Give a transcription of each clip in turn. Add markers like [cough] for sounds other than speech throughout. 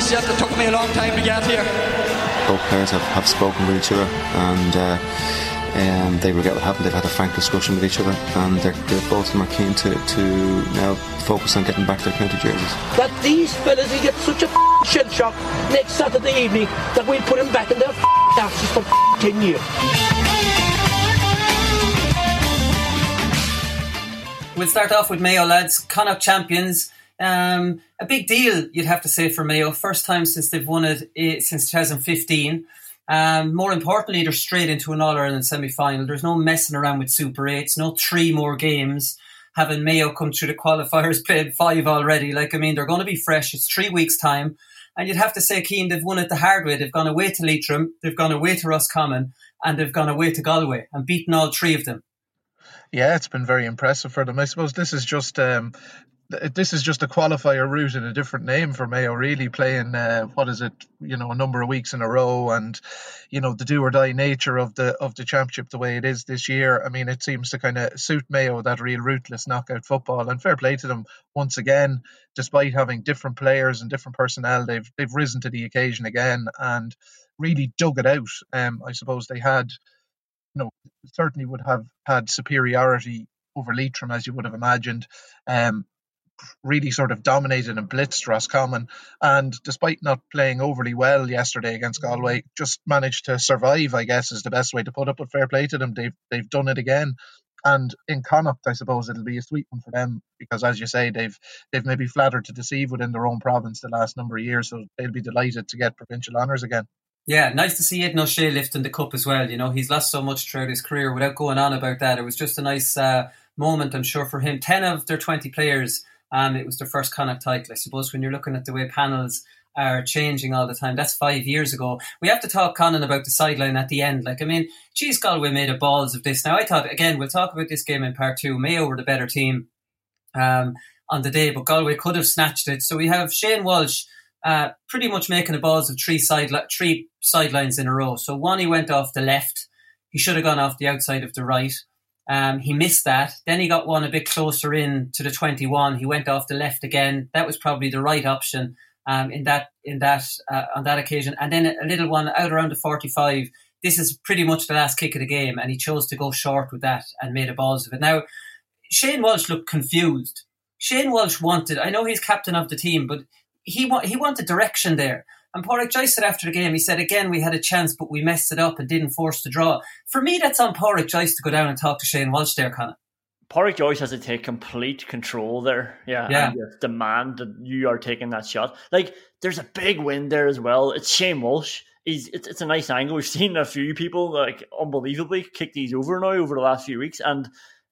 I'm yet. It took me a long time to get here. both players have, have spoken with each other and uh, um, they regret what happened. They've had a frank discussion with each other and they're, they're both of them are keen to, to now focus on getting back to their county jerseys. that these fellas will get such a f***ing shell shock next Saturday evening that we'll put them back in their f***ing asses for f***ing 10 years. We'll start off with Mayo, lads. Connacht champions. Um, a big deal, you'd have to say, for Mayo. First time since they've won it eh, since 2015. Um, more importantly, they're straight into an All Ireland semi final. There's no messing around with Super 8s, no three more games. Having Mayo come through the qualifiers, [laughs] played five already. Like, I mean, they're going to be fresh. It's three weeks' time. And you'd have to say, Cian, they've won it the hard way. They've gone away to Leitrim, they've gone away to Roscommon, and they've gone away to Galway and beaten all three of them. Yeah, it's been very impressive for them. I suppose this is just um, this is just a qualifier route in a different name for Mayo. Really playing uh, what is it? You know, a number of weeks in a row, and you know the do or die nature of the of the championship the way it is this year. I mean, it seems to kind of suit Mayo that real ruthless knockout football. And fair play to them once again, despite having different players and different personnel, they've they've risen to the occasion again and really dug it out. Um, I suppose they had you know, certainly would have had superiority over Leitrim, as you would have imagined. Um, really sort of dominated and blitzed Roscommon, and despite not playing overly well yesterday against Galway, just managed to survive. I guess is the best way to put it. But fair play to them; they've they've done it again. And in Connacht, I suppose it'll be a sweet one for them because, as you say, they've they've maybe flattered to deceive within their own province the last number of years, so they'll be delighted to get provincial honours again. Yeah, nice to see Aidan O'Shea lifting the cup as well. You know, he's lost so much throughout his career without going on about that. It was just a nice uh, moment, I'm sure, for him. 10 of their 20 players, um, it was their first Connacht title. I suppose when you're looking at the way panels are changing all the time, that's five years ago. We have to talk, Conan, about the sideline at the end. Like, I mean, geez, Galway made a balls of this. Now, I thought, again, we'll talk about this game in part two. Mayo were the better team um, on the day, but Galway could have snatched it. So we have Shane Walsh uh, pretty much making the balls of three side three sidelines in a row. So one he went off the left. He should have gone off the outside of the right. Um, he missed that. Then he got one a bit closer in to the 21. He went off the left again. That was probably the right option um, in that in that uh, on that occasion. And then a little one out around the 45. This is pretty much the last kick of the game, and he chose to go short with that and made a balls of it. Now, Shane Walsh looked confused. Shane Walsh wanted. I know he's captain of the team, but he wa- he wanted direction there. And Pádraic Joyce said after the game, he said, again, we had a chance, but we messed it up and didn't force the draw. For me, that's on Pádraic Joyce to go down and talk to Shane Walsh there, Connor. Pádraic Joyce has to take complete control there. Yeah. Yeah. Demand that you are taking that shot. Like, there's a big win there as well. It's Shane Walsh. He's, it's, it's a nice angle. We've seen a few people, like, unbelievably kick these over now over the last few weeks. And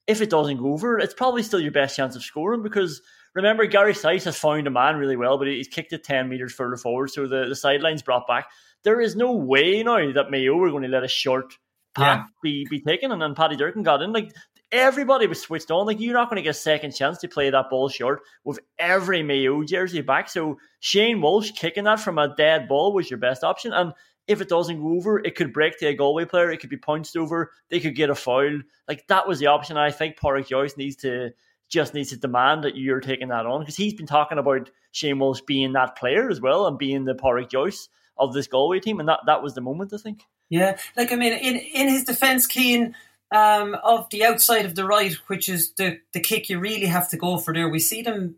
if it doesn't go over, it's probably still your best chance of scoring because remember, Gary Sice has found a man really well, but he's kicked it 10 metres further forward. So the, the sideline's brought back. there is no way now that Mayo were going to let a short pack yeah. be, be taken. And then Paddy Durcan got in. Like, everybody was switched on. Like, you're not going to get a second chance to play that ball short with every Mayo jersey back. So, Shane Walsh kicking that from a dead ball was your best option. And if it doesn't go over, it could break to a Galway player. It could be punched over. They could get a foul. Like that was the option. I think Pádraic Joyce needs to just needs to demand that you're taking that on because he's been talking about Shane Walsh being that player as well and being the Pádraic Joyce of this Galway team, and that that was the moment I think. Yeah, like I mean, in in his defence, Cian. Um, of the outside of the right, which is the, the kick you really have to go for there. We see them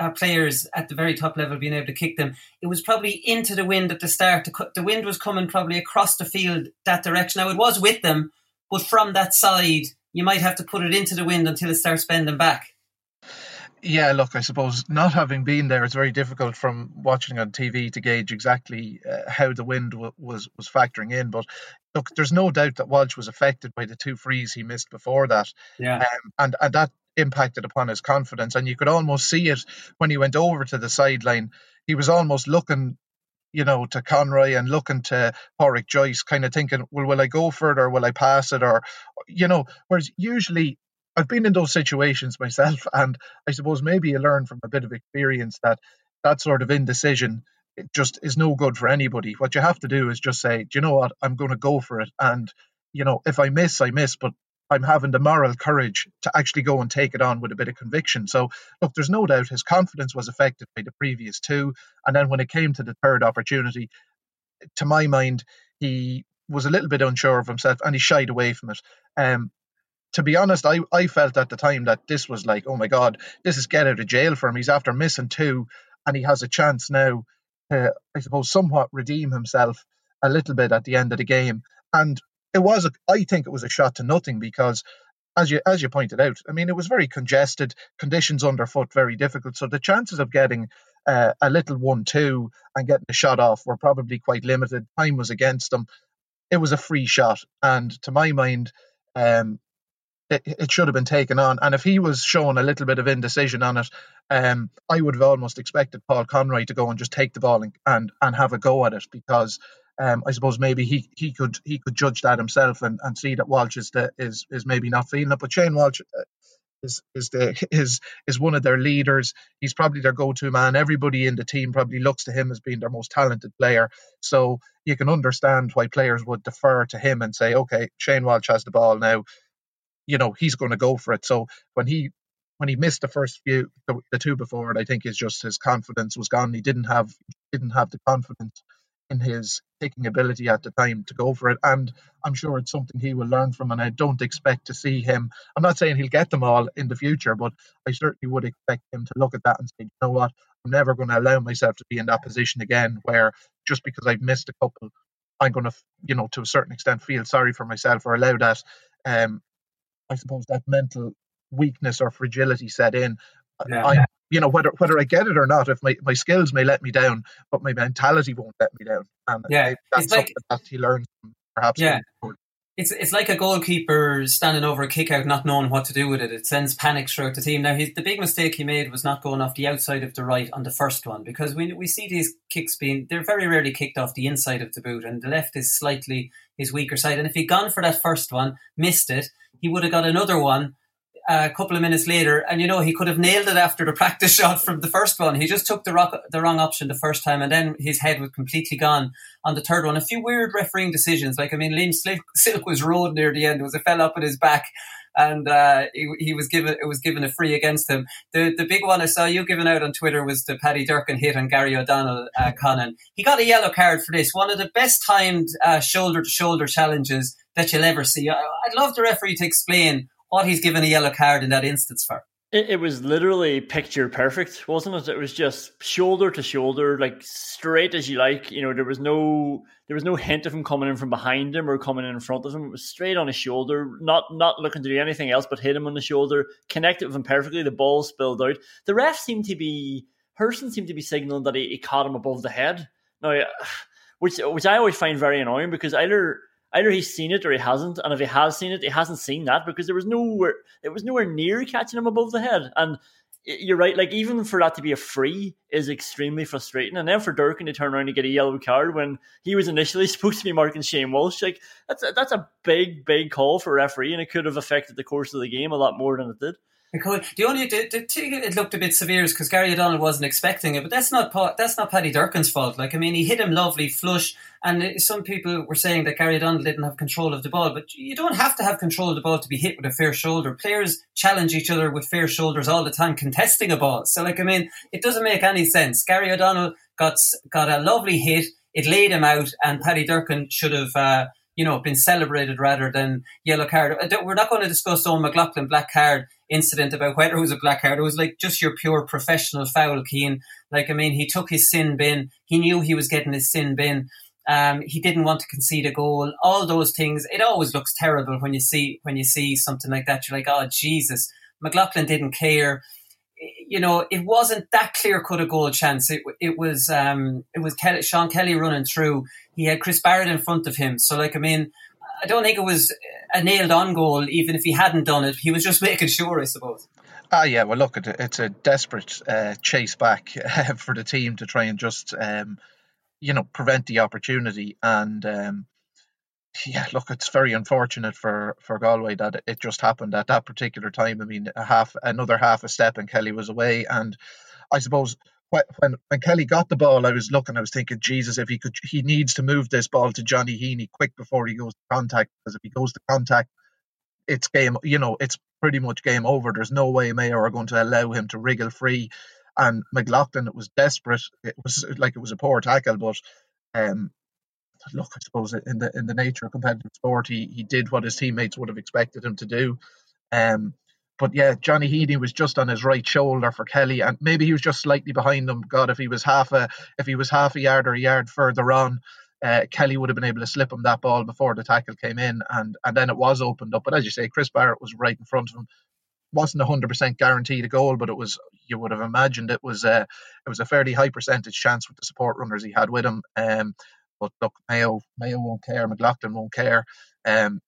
uh, players at the very top level being able to kick them. It was probably into the wind at the start. The, the wind was coming probably across the field that direction. Now it was with them, but from that side, you might have to put it into the wind until it starts bending back. Yeah, look, I suppose not having been there, it's very difficult from watching on TV to gauge exactly uh, how the wind w- was was factoring in. But look, there's no doubt that Walsh was affected by the two frees he missed before that. Yeah, um, and and that impacted upon his confidence, and you could almost see it when he went over to the sideline. He was almost looking you know, to Conroy and looking to Pádraic Joyce, kind of thinking, well, will I go for it or will I pass it? Or, you know, whereas usually I've been in those situations myself, [laughs] and I suppose maybe you learn from a bit of experience that that sort of indecision it just is no good for anybody. What you have to do is just say, do you know what, I'm going to go for it, and you know, if I miss, I miss, but I'm having the moral courage to actually go and take it on with a bit of conviction. So, look, there's no doubt his confidence was affected by the previous two. And then when it came to the third opportunity, to my mind, he was a little bit unsure of himself and he shied away from it. Um, to be honest, I, I felt at the time that this was like, oh my God, this is get out of jail for him. He's after missing two and he has a chance now to, I suppose, somewhat redeem himself a little bit at the end of the game. And it was, a, I think it was a shot to nothing because as you as you pointed out, I mean, it was very congested, conditions underfoot very difficult. So the chances of getting uh, a little one-two and getting a shot off were probably quite limited. Time was against them. It was a free shot, and to my mind, um, it, it, should have been taken on. And if he was showing a little bit of indecision on it, um, I would have almost expected Paul Conroy to go and just take the ball and and, and have a go at it because um, I suppose maybe he, he could he could judge that himself and, and see that Walsh is the, is is maybe not feeling it. But Shane Walsh uh, is is the [laughs] is is one of their leaders. He's probably their go-to man. Everybody in the team probably looks to him as being their most talented player. So you can understand why players would defer to him and say, okay, Shane Walsh has the ball now you know he's going to go for it. So when he when he missed the first few, the, the two before it, I think is just his confidence was gone. He didn't have didn't have the confidence in his kicking ability at the time to go for it. And I'm sure it's something he will learn from. And I don't expect to see him. I'm not saying he'll get them all in the future, but I certainly would expect him to look at that and say, you know what, I'm never going to allow myself to be in that position again where just because I've missed a couple, I'm going to, you know, to a certain extent feel sorry for myself or allow that um, I suppose that mental weakness or fragility set in. Yeah. I, you know, whether whether I get it or not, if my, my skills may let me down, but my mentality won't let me down. And yeah, that's it's like, that he learns perhaps. Yeah. It's, it's like a goalkeeper standing over a kick out, not knowing what to do with it. It sends panic throughout the team. Now, his, the big mistake he made was not going off the outside of the right on the first one because we, we see these kicks being, they're very rarely kicked off the inside of the boot, and the left is slightly his weaker side. And if he'd gone for that first one, missed it, he would have got another one uh, a couple of minutes later, and you know he could have nailed it after the [laughs] practice shot from the first one. He just took the rock, the wrong option the first time, and then his head was completely gone on the third one. A few weird refereeing decisions, like I mean, Liam Silke [laughs] was rolled near the end. It was a fell up on his back, and uh, he, he, was given it was given a free against him. The the big one I saw you giving out on Twitter was the Paddy Durcan hit on Gary O'Donnell. Uh, Conan he got a yellow card for this. One of the best timed shoulder to shoulder challenges that you'll ever see. I'd love the referee to explain what he's given a yellow card in that instance for. It, it, was literally picture perfect, wasn't it? It was just shoulder to shoulder, like straight as you like. You know, there was no there was no hint of him coming in from behind him or coming in front of him. It was straight on his shoulder, not not looking to do anything else but hit him on the shoulder, connected with him perfectly. The ball spilled out. The ref seemed to be Herson seemed to be signaling that he, he caught him above the head. Now, [sighs] which which I always find very annoying because either either he's seen it or he hasn't, and if he has seen it, he hasn't seen that because there was nowhere it was nowhere near catching him above the head. And you're right. Like even for that to be a free is extremely frustrating, and then for Durcan to turn around and get a yellow card when he was initially [laughs] supposed to be marking Shane Walsh, like that's a, that's a big big call for referee, and it could have affected the course of the game a lot more than it did. The only the, the thing it looked a bit severe is because Gary O'Donnell wasn't expecting it, but that's not that's not Paddy Durcan's fault. Like I mean, he hit him lovely flush, and some people were saying that Gary O'Donnell didn't have control of the ball, but you don't have to have control of the ball to be hit with a fair shoulder. Players challenge each other with fair shoulders all the time, contesting a ball. So like I mean, it doesn't make any sense. Gary O'Donnell got got a lovely hit, it laid him out, and Paddy Durcan should have. Uh, you know, been celebrated rather than yellow card. We're not going to discuss Eoghan McLaughlin black card incident about whether it was a black card. It was like just your pure professional foul, Cian. Like, I mean, he took his sin bin. He knew he was getting his sin bin. Um, he didn't want to concede a goal. All those things. It always looks terrible when you see when you see something like that. You're like, oh Jesus, McLaughlin didn't care. You know, it wasn't that clear cut a goal chance. It it was um, it was Kelly, Sean Kelly running through. He had Chris Barrett in front of him. So like, I mean, I don't think it was a nailed on goal, even if he hadn't done it. He was just making sure, I suppose. Ah, yeah. Well, look, it's a desperate uh, chase back uh, [laughs] for the team to try and just, um, you know, prevent the opportunity. And um, yeah, look, it's very unfortunate for for Galway that it just happened at that particular time. I mean, a half, another half a step, and Kelly was away. And I suppose when when Kelly got the ball, I was looking, I was thinking, Jesus, if he could, he needs to move this ball to Johnny Heaney quick before he goes to contact. Because if he goes to contact, it's game. You know, it's pretty much game over. There's no way Mayo are going to allow him to wriggle free. And McLaughlin, it was desperate. It was like it was a poor tackle, but um, look, I suppose in the in the nature of competitive sport, he he did what his teammates would have expected him to do. Um, but yeah, Johnny Heaney was just on his right shoulder for Kelly, and maybe he was just slightly behind him. God, if he was half a if he was half a yard or a yard further on, uh, Kelly would have been able to slip him that ball before the tackle came in, and and then it was opened up. But as you say, Chris Barrett was right in front of him. wasn't hundred percent guaranteed a goal, but it was you would have imagined it was a uh, it was a fairly high percentage chance with the support runners he had with him. Um, but look, Mayo Mayo won't care, McLaughlin won't care. Um,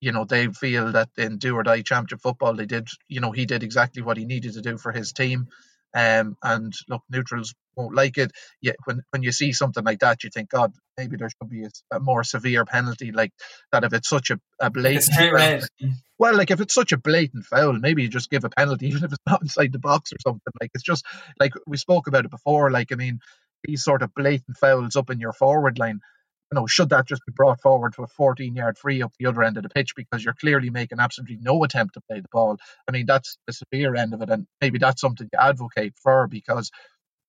you know they feel that in do or die championship football they did you know he did exactly what he needed to do for his team. Um, and look neutrals won't like it. Yeah when when you see something like that you think god maybe there should be a, a more severe penalty like that if it's such a, a blatant foul, [laughs] well like if it's such a blatant foul maybe you just give a penalty [laughs] even if it's not inside the box or something. Like it's just like we spoke about it before like i mean these sort of blatant fouls up in your forward line you know, should that just be brought forward to a 14 yard free up the other end of the pitch because you're clearly making absolutely no attempt to play the ball? I mean, that's the severe end of it, and maybe that's something to advocate for because,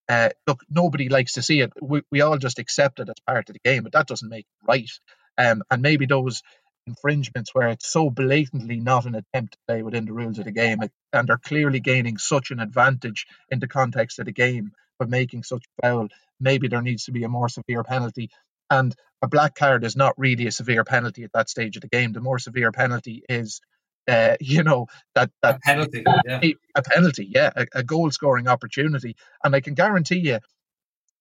uh, look, nobody likes to see it. We, we all just accept it as part of the game, but that doesn't make it right. Um, and maybe those infringements where it's so blatantly not an attempt to play within the rules of the game and they're clearly gaining such an advantage in the context of the game by making such foul, maybe there needs to be a more severe penalty. And a black card is not really a severe penalty at that stage of the game. The more severe penalty is, uh, [laughs] you know, that that a penalty, yeah. a, a penalty, yeah, a, a goal scoring opportunity. And I can guarantee you,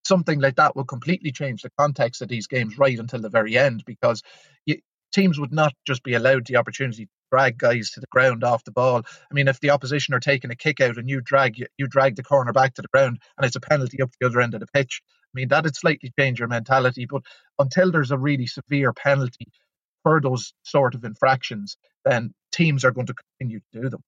something like that will completely change the context of these games right until the very end because you, teams would not just be allowed the opportunity to drag guys to the ground off the ball. I mean, if the opposition are taking a kick out and you drag you, you drag the corner back to the ground and it's a penalty up the other end of the pitch, I mean, that'd slightly change your mentality. But until there's a really severe penalty for those sort of infractions, then teams are going to continue to do them.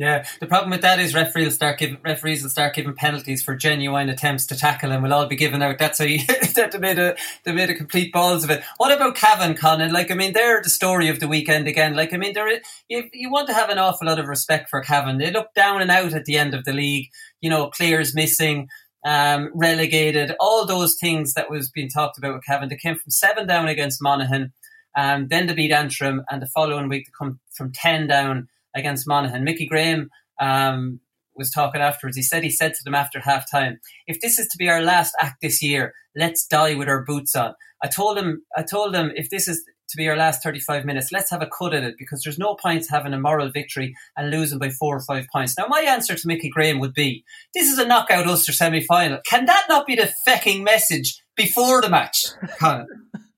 Yeah, the problem with that is referees will start giving referees will start giving penalties for genuine attempts to tackle, and we'll all be giving out. That's how you [laughs] that they made a they made a complete balls of it. What about Cavan, Conan? Like, I mean, they're the story of the weekend again. Like, I mean, there you you want to have an awful lot of respect for Cavan. They look down and out at the end of the league. You know, players missing um, relegated, all those things that was being talked about with Cavan. They came from seven down against Monaghan, um, then they beat Antrim, and the following week they come from ten down against Monaghan. Mickey Graham um, was talking afterwards. He said he said to them after half time, "If this is to be our last act this year, let's die with our boots on." I told him, I told him, if this is to be our last 35 minutes. Let's have a cut at it because there's no point having a moral victory and losing by four or five points. Now, my answer to Mickey Graham would be this is a knockout Ulster semi final. Can that not be the fecking message before the match, Colin?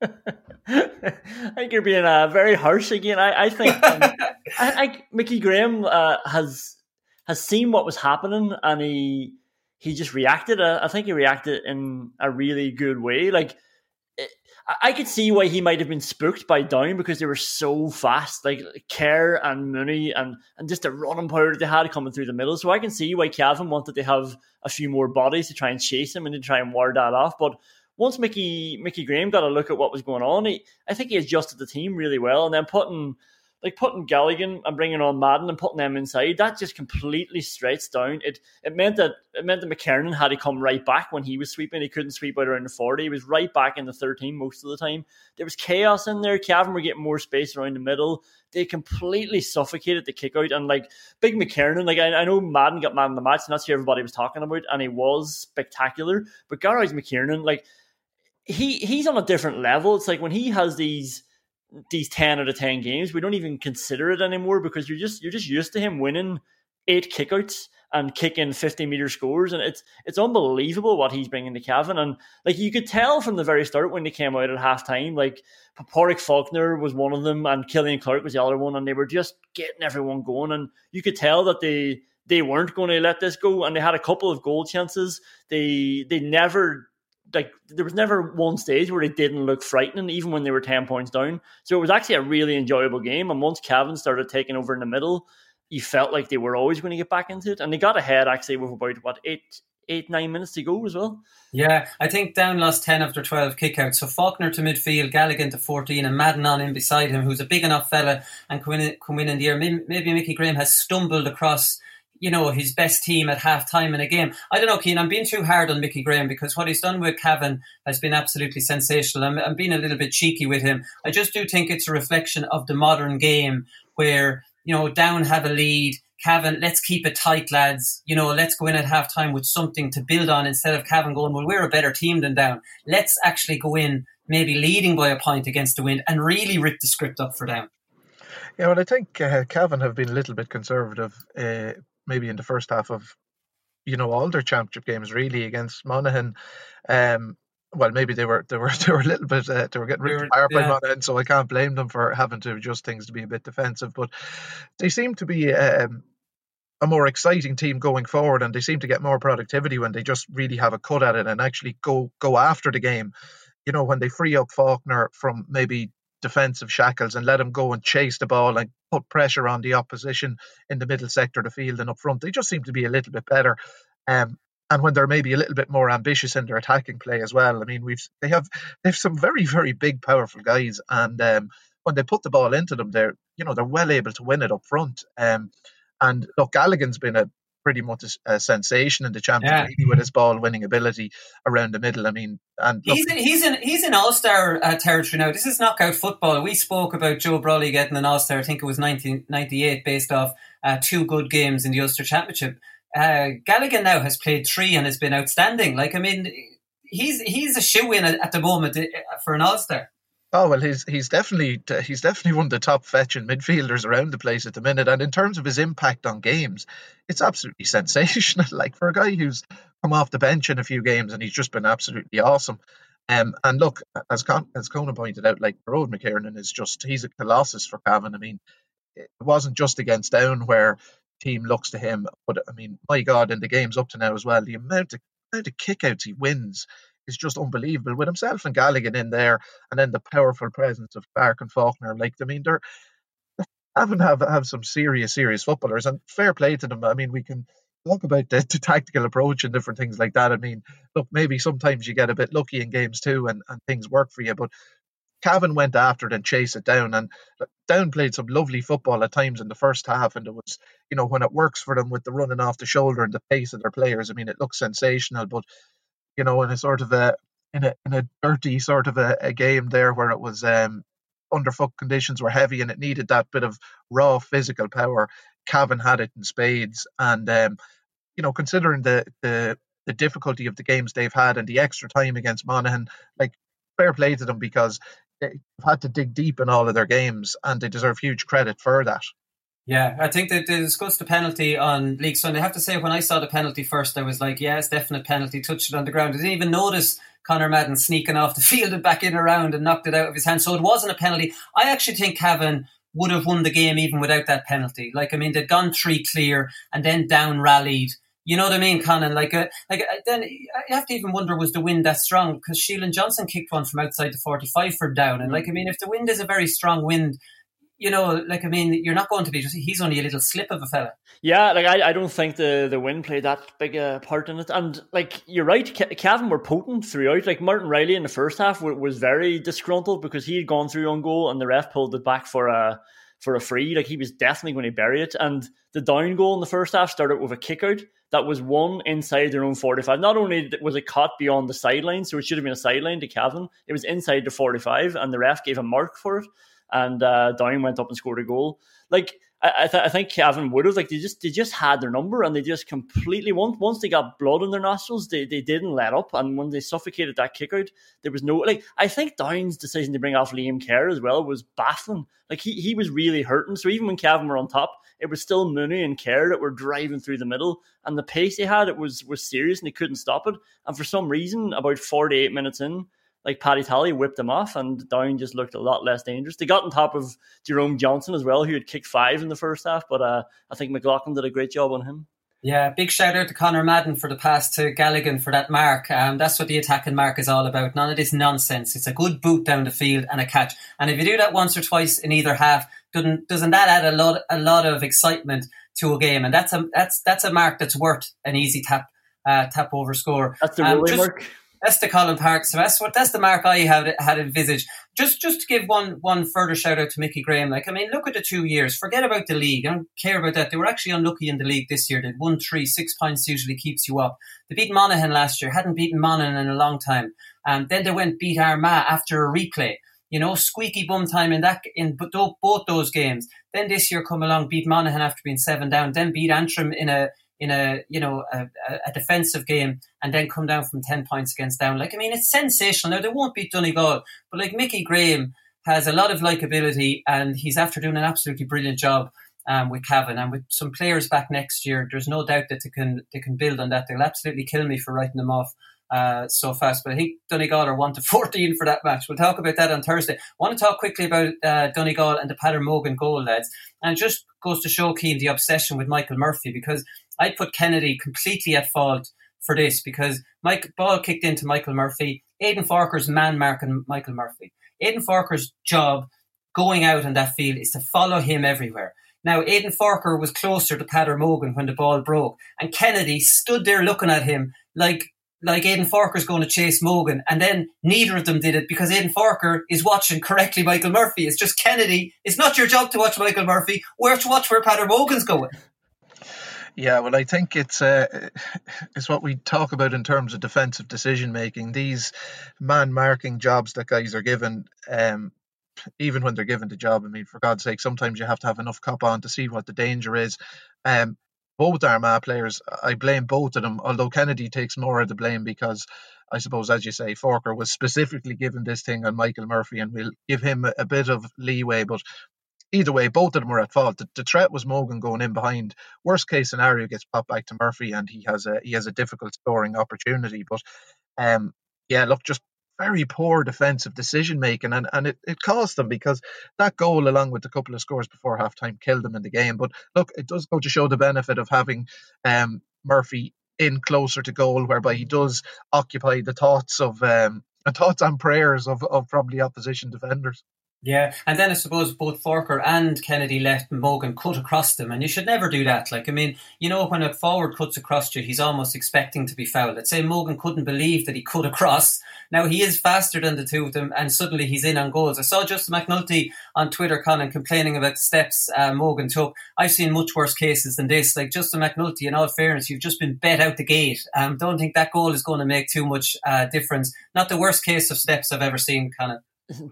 [laughs] I think you're being uh, very harsh again. I, I think um, [laughs] I, I, Mickey Graham uh, has has seen what was happening and he he just reacted. I think he reacted in a really good way. Like I could see why he might have been spooked by Down because they were so fast, like Kerr and Mooney and and just the running power that they had coming through the middle. So I can see why Cavan wanted to have a few more bodies to try and chase him and to try and ward that off. But once Mickey Mickey Graham got a look at what was going on, he, I think he adjusted the team really well, and then putting like putting Galligan and bringing on Madden and putting them inside, that just completely stretched down. It it meant that it meant that McKernan had to come right back when he was sweeping. He couldn't sweep out around the 40. He was right back in the 13 most of the time. There was chaos in there. Cavan were getting more space around the middle. They completely suffocated the kick out. And like Big McKernan, like I, I know Madden got man in the match, and that's who everybody was talking about, and he was spectacular. But Garage McKernan, like he he's on a different level. It's like when he has these these 10 out of 10 games we don't even consider it anymore because you're just you're just used to him winning eight kickouts and kicking 50 meter scores and it's it's unbelievable what he's bringing to Cavan and like you could tell from the very start when they came out at halftime like Pádraig Faulkner was one of them and Killian Clarke was the other one and they were just getting everyone going. And you could tell that they they weren't going to let this go and they had a couple of goal chances. They they never like there was never one stage where they didn't look frightening, even when they were ten points down. So it was actually a really enjoyable game. And once Cavan started taking over in the middle, you felt like they were always going to get back into it, and they got ahead actually with about what eight eight, nine minutes to go as well. Yeah, I think Down lost 10 after 12 kickouts. So Faulkner to midfield, Galligan to 14, and Madden on in beside him, who's a big enough fella and win in the air. Maybe, maybe Mickey Graham has stumbled across you know, his best team at half time in a game. I don't know, Cian, I'm being too hard on Mickey Graham because what he's done with Cavan has been absolutely sensational. I'm, I'm being a little bit cheeky with him. I just do think it's a reflection of the modern game where, you know, down have a lead. Cavan, let's keep it tight, lads. You know, let's go in at half time with something to build on instead of Cavan going, well, we're a better team than down. Let's actually go in maybe leading by a point against the wind and really rip the script up for down. Yeah, well, I think uh, Cavan have been a little bit conservative, uh, maybe in the first half of you know all their championship games really against Monaghan. Um, well, maybe they were they were [laughs] they were a little bit uh, they were getting ripped apart yeah. by Monaghan, so I can't blame them for having to adjust things to be a bit defensive. But they seem to be um, a more exciting team going forward, and they seem to get more productivity when they just really have a cut at it and actually go go after the game. You know, when they free up Faulkner from maybe defensive shackles and let them go and chase the ball and put pressure on the opposition in the middle sector of the field and up front. They just seem to be a little bit better. Um, and when they're maybe a little bit more ambitious in their attacking play as well. I mean, we've they have they have some very very big powerful guys, and um, when they put the ball into them, they're you know they're well able to win it up front. Um, and look, Galligan's been a pretty much a, a sensation in the Champions League with his ball winning ability around the middle. I mean, and look, he's in, he's in he's in All Star uh, territory now. This is knockout football. We spoke about Joe Brolly getting an All Star. I think it was 1998, based off uh, two good games in the Ulster Championship. Uh, Galligan now has played three and has been outstanding. Like I mean, he's he's a shoe in at, at the moment uh, for an All Star. Oh well, he's he's definitely he's definitely one of the top fetching midfielders around the place at the minute. And in terms of his impact on games, it's absolutely [laughs] sensational. Like for a guy who's come off the bench in a few games and he's just been absolutely awesome. Um, and look, as Con- as Conan pointed out, like Rod McKiernan is just he's a colossus for Cavan. I mean, it wasn't just against Down where team looks to him, but I mean, my God, in the games up to now as well, the amount of amount of kickouts he wins is just unbelievable with himself and Galligan in there, and then the powerful presence of Clarke and Faulkner. Like, I mean, they're having have have some serious, serious footballers, and fair play to them. I mean, we can talk about the, the, tactical approach and different things like that. I mean, look, maybe sometimes you get a bit lucky in games too, and, and things work for you, but. Cavan went after it and chased it down, and uh, Down played some lovely football at times in the first half. And it was, you know, when it works for them with the running off the shoulder and the pace of their players, I mean, it looks sensational. But you know, in a sort of a in a in a dirty sort of a, a game there where it was um, underfoot conditions were heavy and it needed that bit of raw physical power. Cavan had it in spades, and um, you know, considering the the the difficulty of the games they've had and the extra time against Monaghan, like fair play to them because they've had to dig deep in all of their games and they deserve huge credit for that. Yeah, I think that they discussed the penalty on League Sunday. I have to say, when I saw the penalty first, I was like, yeah, it's definite penalty, touched it on the ground. I didn't even notice Conor Madden sneaking off the [laughs] field and back in around and knocked it out of his hand. So it wasn't a penalty. I actually think Cavan would have won the game even without that penalty. Like, I mean, they'd gone three clear and then down rallied. You know what I mean, Conan? Like, uh, like uh, then you have to even wonder was the wind that strong? Because Shealan Johnston kicked one from outside the forty-five for down, and like, I mean, if the wind is a very strong wind, you know, like I mean, you're not going to be. Just, he's only a little slip of a fella. Yeah, like I, I don't think the the wind played that big a part in it. And like you're right, Cavan were potent throughout. Like Martin Reilly in the first half was very disgruntled because he had gone through on goal and the ref pulled it back for a for a free. Like he was definitely going to bury it. And the down goal in the first half started with a kick out that was won inside their own 45. Not only was it caught beyond the sideline, so it should have been a sideline to Cavan, it was inside the 45, and the ref gave a mark for it and uh, Down went up and scored a goal. Like I, th- I think Cavan would have like they just they just had their number and they just completely once once they got blood in their nostrils they, they didn't let up. And when they suffocated that kick out there was no like I think Down's decision to bring off Liam Kerr as well was baffling. Like he, he was really hurting. So even when Cavan were on top it was still Mooney and Kerr that were driving through the middle. And the pace they had it was was serious and they couldn't stop it. And for some reason about 48 minutes in like Paddy Tally whipped them off, and Down just looked a lot less dangerous. They got on top of Jerome Johnson as well, who had kicked five in the first half, but uh, I think McLaughlin did a great job on him. Yeah, big shout out to Conor Madden for the pass to Galligan for that mark. Um, that's what the attacking mark is all about. None of this nonsense. It's a good boot down the field and a catch. And if you do that once or twice in either half, doesn't doesn't that add a lot a lot of excitement to a game? And that's a that's that's a mark that's worth an easy tap uh, tap over score. That's the um, mark. That's the Colin Park. So that's what that's the mark I had had envisaged. Just just to give one one further shout out to Mickey Graham. Like I mean, look at the two years. Forget about the league. I don't care about that. They were actually unlucky in the league this year. They won three, six points usually keeps you up. They beat Monaghan last year. Hadn't beaten Monaghan in a long time. And then they went beat Armagh after a replay. You know, squeaky bum time in that in both those games. Then this year come along, beat Monaghan after being seven down. Then beat Antrim in a in a you know a, a, defensive game and then come down from 10 points against down like i mean it's sensational now they won't beat donegal but like mickey graham has a lot of likability and he's after doing an absolutely brilliant job um, with Cavan and with some players back next year there's no doubt that they can they can build on that they'll absolutely kill me for writing them off uh, so fast. But I think Donegal are 1 to [laughs] 14 for that match. We'll talk about that on Thursday. I want to talk quickly about uh, Donegal and the Peadar Mogan goal, lads. And just goes to show, Cian, the obsession with Michael Murphy because I put Kennedy completely at fault for this because Mike ball kicked into Michael Murphy. Aidan Forker's man marking Michael Murphy. Aidan Forker's job going out on that field is to follow him everywhere. Now, Aidan Forker was closer to Peadar Mogan when the ball broke, and Kennedy stood there looking at him like like Aidan Forker's going to chase Mogan, and then neither of them did it because Aidan Forker is watching correctly Michael Murphy. It's just Kennedy. It's not your job to watch Michael Murphy. Where to watch where Peadar Mogan's going. Yeah, well, I think it's uh, [laughs] it's what we talk about in terms of defensive decision making. These man marking jobs that guys are given, um, even when they're given the job. I mean, for God's sake, sometimes you have to have enough cop on to see what the danger is. Um, both Armagh players, I blame both of them. Although Kennedy takes more of the blame because I suppose, as you say, Forker was specifically given this thing on Michael Murphy, and we'll give him a, a bit of leeway. But either way, both of them were at fault. The, the, threat was Mogan going in behind. Worst case scenario gets popped back to Murphy, and he has a he has a difficult scoring opportunity. But um, yeah, look, just very poor defensive decision making, and, and it, it cost them because that goal, along with a couple of scores before halftime, killed them in the game. But look, it does go to show the benefit of having um, Murphy in closer to goal, whereby he does occupy the thoughts of um, [laughs] thoughts and prayers of, of probably opposition defenders. Yeah, and then I suppose both Forker and Kennedy left Mogan cut across them, and you should never do that. Like, I mean, you know, when a forward cuts across you, he's almost expecting to be fouled. Let's say Mogan couldn't believe that he cut across. Now he is faster than the two of them, and suddenly he's in on goals. I saw Justin McNulty on Twitter, Colin, complaining about the steps uh, Mogan took. I've seen much worse cases than this. Like Justin McNulty, in all fairness, you've just been bet out the gate. Um, don't think that goal is going to make too much uh, difference. Not the worst case of steps I've ever seen, Colin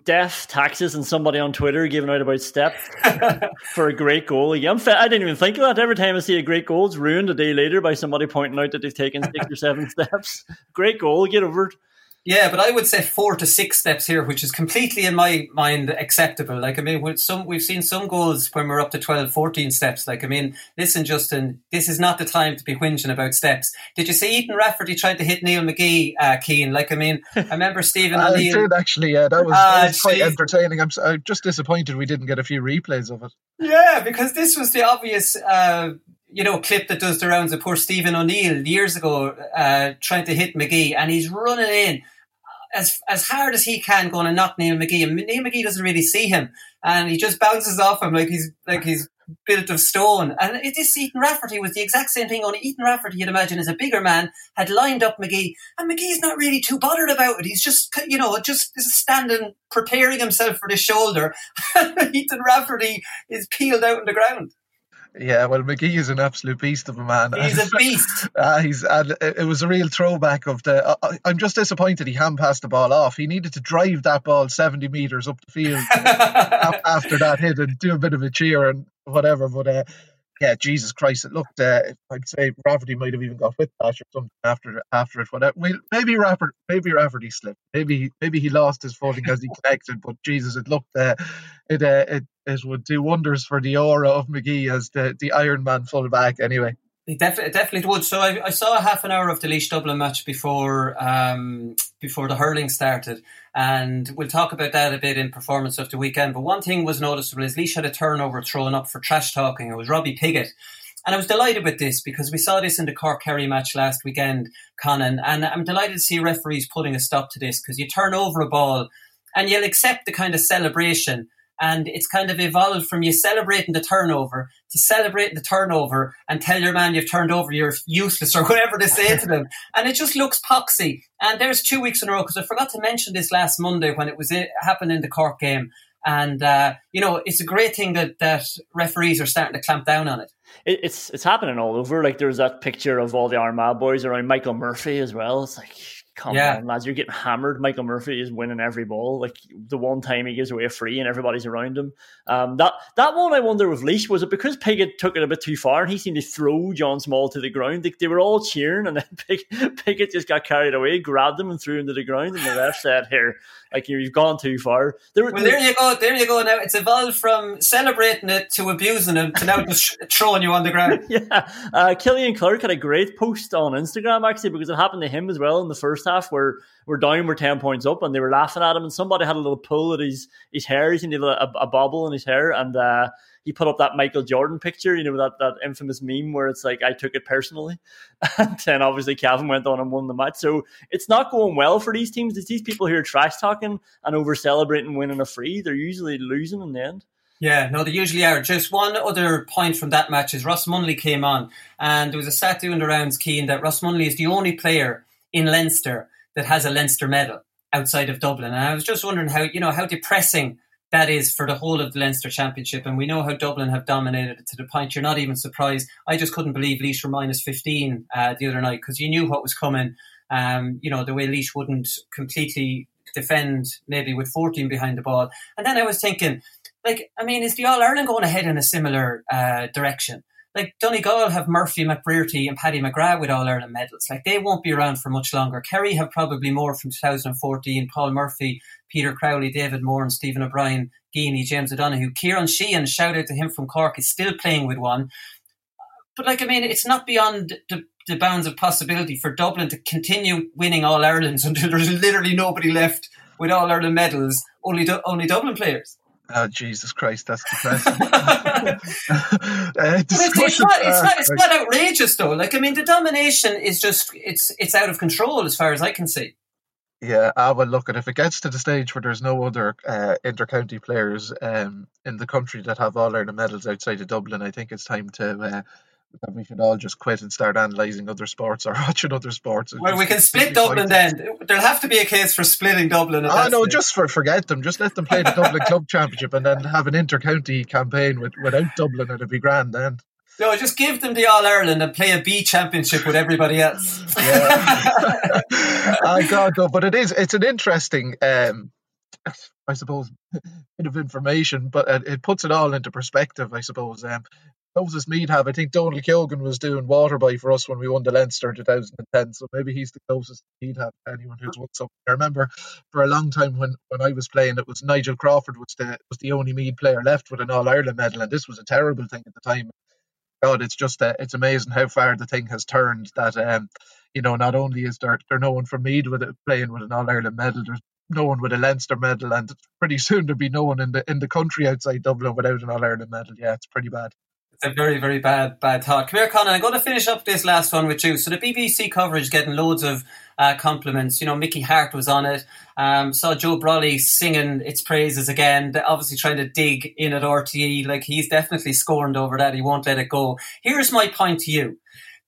death, taxes, and somebody on Twitter giving out about step [laughs] for a great goal. Yeah, I didn't even think of that. Every time I see a great goal, it's ruined a day later by somebody pointing out that they've taken six or seven [laughs] steps. Great goal, get over it. Yeah, but I would say four to six steps here, which is completely in my mind acceptable. Like, I mean, with some, we've seen some goals when we're up to 12, 14 steps. Like, I mean, listen, Justin, this is not the time to be whinging about steps. Did you see Ethan Rafferty tried to hit Neil McGee, uh, Cian? Like, I mean, [laughs] I remember Stephen I O'Neill. did actually, yeah. That was, that was quite entertaining. I'm, I'm just disappointed we didn't get a few replays of it. Yeah, because this was the obvious, uh, you know, clip that does the rounds of poor Stephen O'Neill years ago, uh, trying to hit McGee, and he's running in as as hard as he can, going to knock Neil McGee, and Neil McGee doesn't really see him, and he just bounces off him like he's like he's built of stone. And it is Ethan Rafferty was the exact same thing. Only Ethan Rafferty, you'd imagine, is a bigger man, had lined up McGee, and McGee's not really too bothered about it. He's just you know just standing, preparing himself for the shoulder. [laughs] Ethan Rafferty is peeled out on the ground. Yeah, well, McGee is an absolute beast of a man. He's a [laughs] beast. uh, he's and it was a real throwback of the. Uh, I'm just disappointed he hand passed the ball off. He needed to drive that ball 70 meters up the field [laughs] after that hit and do a bit of a cheer and whatever. But uh, yeah, Jesus Christ, it looked. Uh, I'd say Rafferty might have even got whiplash or something after after it. Whatever. Well, maybe Rafferty, maybe Rafferty slipped. Maybe maybe he lost his footing as he [laughs] connected. But Jesus, it looked. Uh, it uh, it it would do wonders for the aura of McGee as the the Iron Man fullback. Anyway. It definitely, definitely would. So I, I, saw a half an hour of the Laois Dublin match before um, before the hurling started, and we'll talk about that a bit in performance of the weekend. But one thing was noticeable is Laois had a turnover thrown up for trash talking. It was Robbie Piggott. And I was delighted with this because we saw this in the Cork Kerry match last weekend, Conan. And I'm delighted to see referees putting a stop to this because you turn over a ball and you'll accept the kind of celebration and it's kind of evolved from you celebrating the turnover to celebrating the turnover and tell your man you've turned over, you're useless [laughs] or whatever they say to them. And it just looks poxy. And there's two weeks in a row because I forgot to mention this last Monday when it was it happened in the Cork game. And uh, you know, it's a great thing that that referees are starting to clamp down on it. It's it's happening all over. Like there's that picture of all the Armagh boys around Michael Murphy as well. It's like come yeah. on, lads, you're getting hammered. Michael Murphy is winning every ball. Like the one time he gives away a free and everybody's around him. Um, that that one I wonder with Laois was it because Piggott took it a bit too far and he seemed to throw John Small to the ground. They, they were all cheering and then [laughs] Pig, Piggott just got carried away, grabbed him and threw him to the ground. And the ref said, "Here, like you've gone too far." There, well, there you go. There you go. Now it's evolved from celebrating it to abusing him to now [laughs] just throwing you on the ground. [laughs] yeah, uh, Killian Clark had a great post on Instagram actually because it happened to him as well in the first half where we're down, we're 10 points up, and they were laughing at him. And somebody had a little pull at his, his hair. He needed a, a bobble in his hair. And uh, he put up that Michael Jordan picture, you know, that, that infamous meme where it's like, I took it personally. [laughs] And then obviously Cavan went on and won the match. So it's not going well for these teams. It's these people who are trash talking and over celebrating winning a free. They're usually losing in the end. Yeah, no, they usually are. Just one other point from that match is Ross Munnelly came on, and there was a stat doing the rounds, Cian, that Ross Munnelly is the only player in Leinster that has a Leinster medal outside of Dublin. And I was just wondering how, you know, how depressing that is for the whole of the Leinster Championship. And we know how Dublin have dominated it to the point you're not even surprised. I just couldn't believe Laois were minus 15 uh, the other night because you knew what was coming. Um, you know, the way Laois wouldn't completely defend maybe with 14 behind the ball. And then I was thinking, like, I mean, is the All Ireland going ahead in a similar uh, direction? Like Donegal have Murphy, McBrearty, and Paddy McGrath with All Ireland medals. Like they won't be around for much longer. Kerry have probably more from 2014. Paul Murphy, Peter Crowley, David Moore, and Stephen O'Brien, Geaney, James O'Donoghue. Ciarán Sheehan, shout out to him from Cork, is still playing with one. But like I mean, it's not beyond the, the bounds of possibility for Dublin to continue winning All Irelands [laughs] until there's literally nobody left with All Ireland medals. Only only Dublin players. Oh Jesus Christ, that's depressing. [laughs] [laughs] uh, it's, it's, not, it's, not, it's not outrageous though. Like I mean, the domination is just it's it's out of control as far as I can see. Yeah, I will look at if it gets to the stage where there's no other uh, inter-county players um, in the country that have all Ireland medals outside of Dublin. I think it's time to uh, that we should all just quit and start analysing other sports or [laughs] watching other sports. Well, we can split Dublin then. There'll have to be a case for splitting Dublin. Oh, no, just for forget them. Just let them play the Dublin Club Championship and then have an inter-county campaign with, without Dublin and it'd be grand then. No, just give them the All Ireland and play a B Championship with everybody else. Yeah. [laughs] I God, though, but it is. It's an interesting. Um, I suppose, bit of information, but it puts it all into perspective. I suppose. Um, closest Meath have. I think Donal Keogan was doing Waterbury for us when we won the Leinster in 2010, so maybe he's the closest he'd have to anyone who's won something. I remember for a long time when, when I was playing, it was Nigel Crawford was the was the only Meath player left with an All Ireland medal, and this was a terrible thing at the time. God, it's just uh, it's amazing how far the thing has turned. That um, you know, not only is there there no one from Meath with it, playing with an All Ireland medal, there's no one with a Leinster medal, and pretty soon there'll be no one in the in the country outside Dublin without an All Ireland medal. Yeah, it's pretty bad. A very, very bad, bad thought. Come here, Conan. I'm going to finish up this last one with you. So the BBC coverage getting loads of uh, compliments. You know, Mickey Harte was on it. Um, saw Joe Brolly singing its praises again. They're Obviously trying to dig in at RTE. Like he's definitely scorned over that. He won't let it go. Here's my point to you: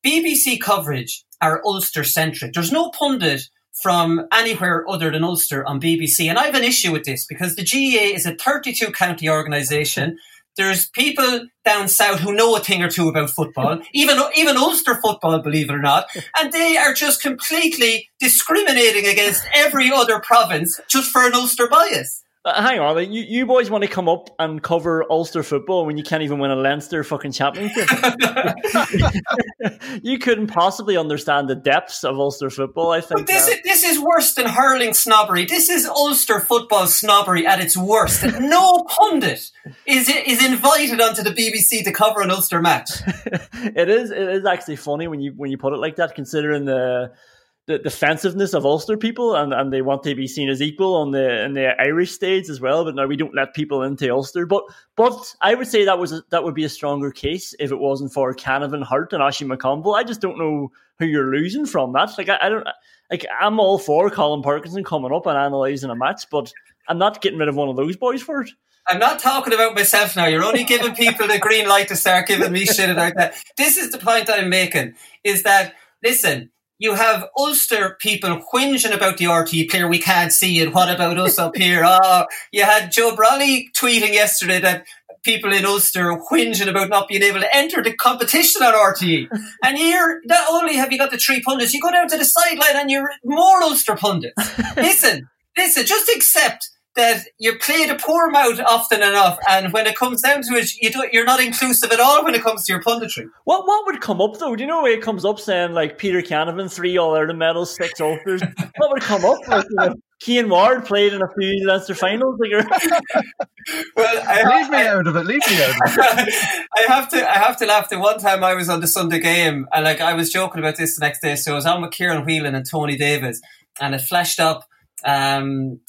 BBC coverage are Ulster centric. There's no pundit from anywhere other than Ulster on BBC. And I have an issue with this because the GAA is a 32 county organisation. There's people down south who know a thing or two about football, [laughs] even even Ulster football, believe it or not, and they are just completely discriminating against every other province just for an Ulster bias. Uh, hang on, like, you, you boys want to come up and cover Ulster football when you can't even win a Leinster fucking championship. [laughs] you couldn't possibly understand the depths of Ulster football. I think but this is, this is worse than hurling snobbery. This is Ulster football snobbery at its worst. no pundit is is invited onto the BBC to cover an Ulster match. [laughs] it is it is actually funny when you when you put it like that, considering the the defensiveness of Ulster people, and, and they want to be seen as equal on the in the Irish stage as well. But now we don't let people into Ulster. But but I would say that was a, that would be a stronger case if it wasn't for Canavan, Harte, and Ashley McConville. I just don't know who you're losing from that. Like I, I don't like I'm all for Colm Parkinson coming up and analysing a match, but I'm not getting rid of one of those boys for it. I'm not talking about myself now. You're only giving people the green light to start giving me shit about that. This is the point I'm making: is that listen you have Ulster people whinging about the RTE player. We can't see it. What about us up here? Oh, [laughs] you had Joe Brolly tweeting yesterday that people in Ulster are whinging about not being able to enter the competition on RTE. [laughs] and here, not only have you got the three pundits, you go down to the sideline and you're more Ulster pundits. [laughs] listen, listen, just accept that you play the poor mouth often enough, and when it comes down to it, you do, you're not inclusive at all when it comes to your punditry. What what would come up though? Do you know where it comes up saying like Peter Canavan, three All Ireland medals, six Ulsters? [laughs] what would come up? Like, you know, Cian Ward played in a few Leinster finals. Like, [laughs] well, I, leave me I, out of it. Leave me out of it. [laughs] I have to. I have to laugh. The one time I was on the Sunday game, and like I was joking about this the next day. So I was on with Ciarán Whelan and Tony Davis, and it flashed up. Um,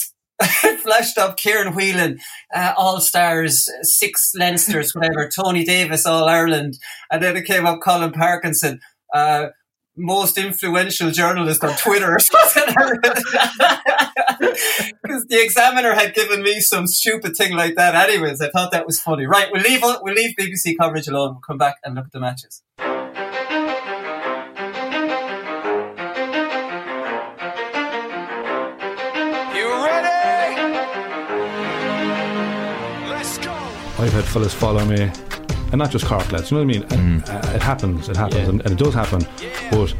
[laughs] flashed up Ciarán Whelan, uh, All Stars, six Leinsters, whatever, Tony Davis, All Ireland, and then it came up Colm Parkinson, uh, most influential journalist on Twitter or [laughs] something. [laughs] Because the Examiner had given me some stupid thing like that. Anyways, I thought that was funny. Right, we'll leave we'll leave BBC coverage alone. We'll come back and look at the matches. I've had fellas follow me, and not just Cork lads. You know what I mean? Mm. Uh, it happens. It happens, yeah. and, and, it does happen. But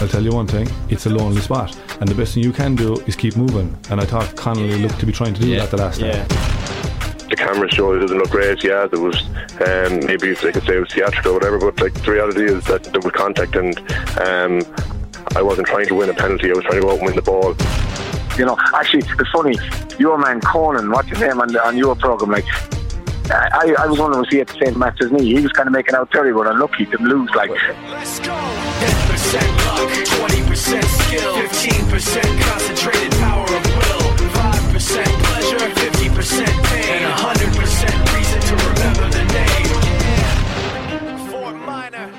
I'll tell you one thing: it's a lonely spot, and the best thing you can do is keep moving. And I thought Connolly looked to be trying to do yeah. that the last yeah. time the camera show it doesn't look great. Yeah, there was um, maybe if they could say it was theatrical or whatever, but like the reality is that there was contact, and um, I wasn't trying to win a penalty. I was trying to go out and win the ball. You know, actually, it's funny. Your man Conan, what's his name on, the, on your program? Like I, I was wondering was he at the same match as me? He was kind of making out very but unlucky to lose. Like, let's go. 10% luck, 20% skill, 15% concentrated power of will, 5% pleasure, 50% pain, and 100% reason to remember the name. Fort Minor.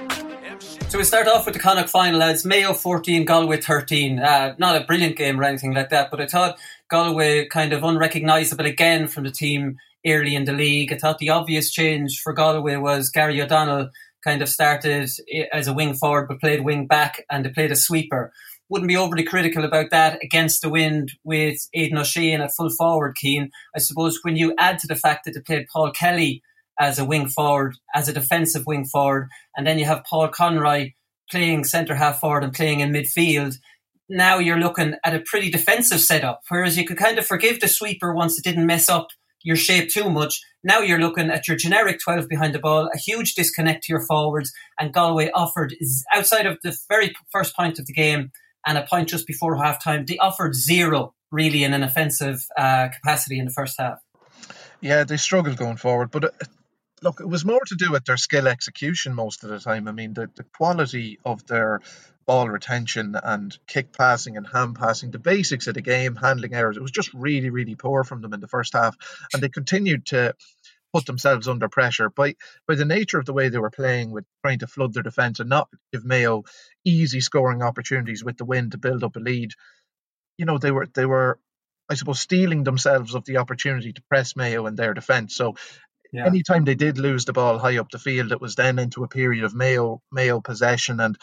So we start off with the Connacht final, lads. Mayo 14, Galway 13. Uh, not a brilliant game or anything like that, but I thought Galway kind of unrecognisable again from the team early in the league. I thought the obvious change for Galway was Gary O'Donnell kind of started as a wing forward but played wing back and they played a sweeper. Wouldn't be overly critical about that against the wind with Aidan O'Shea in at full forward Cian. I suppose when you add to the fact that they played Paul Kelly as a wing forward, as a defensive wing forward, and then you have Paul Conroy playing centre half forward and playing in midfield, now you're looking at a pretty defensive setup. Whereas you could kind of forgive the sweeper once it didn't mess up your shape too much. now you're looking at your generic 12 behind the ball, a huge disconnect to your forwards, and Galway offered, outside of the very first point of the game and a point just before half time, they offered zero really in an offensive uh, capacity in the first half. Yeah, they struggled going forward, but uh, look, it was more to do with their skill execution most of the time. I mean, the, the quality of their ball retention and kick passing and hand passing, the basics of the game, handling errors, it was just really, really poor from them in the first half. And they continued to put themselves under pressure by by the nature of the way they were playing with trying to flood their defence and not give Mayo easy scoring opportunities with the win to build up a lead. You know, they were they were I suppose stealing themselves of the opportunity to press Mayo in their defence. So yeah. anytime they did lose the ball high up the field, it was then into a period of Mayo Mayo possession and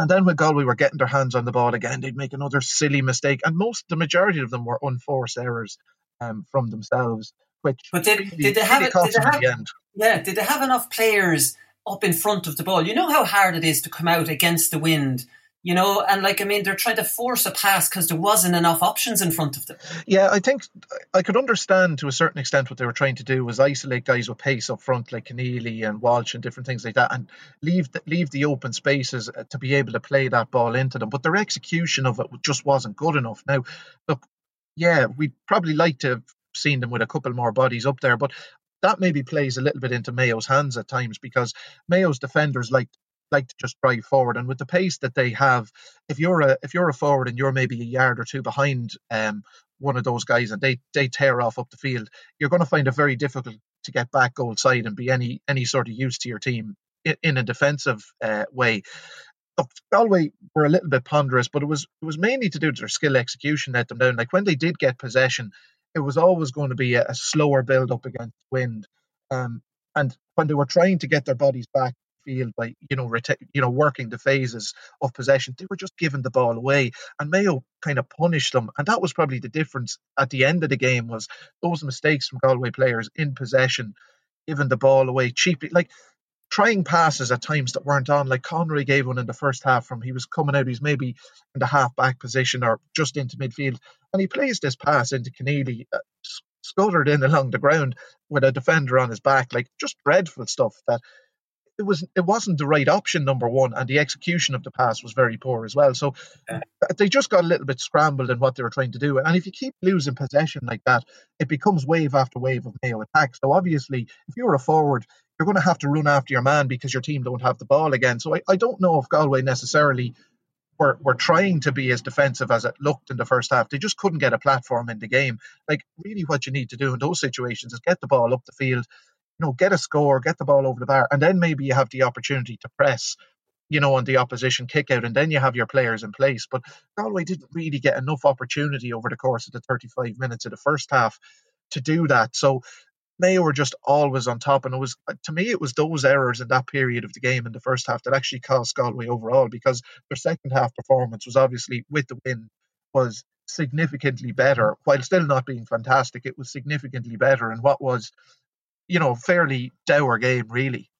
and then when Galway were getting their hands on the ball again, they'd make another silly mistake. And most the majority of them were unforced errors um, from themselves. Which but did, really, did they have really did they have, the yeah did they have enough players up in front of the ball? You know how hard it is to come out against the wind you know, and like I mean, they're trying to force a pass because there wasn't enough options in front of them. Yeah, I think I could understand to a certain extent what they were trying to do was isolate guys with pace up front, like Keneally and Walsh and different things like that, and leave the, leave the open spaces uh, to be able to play that ball into them. But their execution of it just wasn't good enough. Now, look, yeah, we probably like to have seen them with a couple more bodies up there, but that maybe plays a little bit into Mayo's hands at times because Mayo's defenders like like to just drive forward. And with the pace that they have, if you're a if you're a forward and you're maybe a yard or two behind um, one of those guys and they they tear off up the field, you're going to find it very difficult to get back goal side and be any any sort of use to your team in, in a defensive uh, way. Galway were a little bit ponderous, but it was it was mainly to do with their skill execution let them down. Like when they did get possession, it was always going to be a, a slower build up against wind. Um, and when they were trying to get their bodies back field by you know you know working the phases of possession. They were just giving the ball away, and Mayo kind of punished them, and that was probably the difference at the end of the game was those mistakes from Galway players in possession, giving the ball away cheaply, like trying passes at times that weren't on. Like Conroy gave one in the first half from he was coming out, he's maybe in the half back position or just into midfield, and he plays this pass into Keneally. Uh, scuttered in along the ground with a defender on his back, like just dreadful stuff that it was it wasn't the right option number one and the execution of the pass was very poor as well so yeah. Uh, they just got a little bit scrambled in what they were trying to do and if you keep losing possession like that it becomes wave after wave of mayo attack so obviously if you're a forward you're going to have to run after your man because your team don't have the ball again so i, I don't know if galway necessarily were, were trying to be as defensive as it looked in the first half. They just couldn't get a platform in the game. Like, really, what you need to do in those situations is get the ball up the field, you know, get a score, get the ball over the bar, and then maybe you have the opportunity to press, you know, on the opposition kick out, and then you have your players in place. But Galway didn't really get enough opportunity over the course of the 35 minutes of the first half to do that. So Mayo were just always on top, and it was uh, to me it was those errors in that period of the game in the first half that actually cost Galway overall because their second half performance was obviously with the win was significantly better while still not being fantastic. It was significantly better, and what was you know, fairly dour game, really.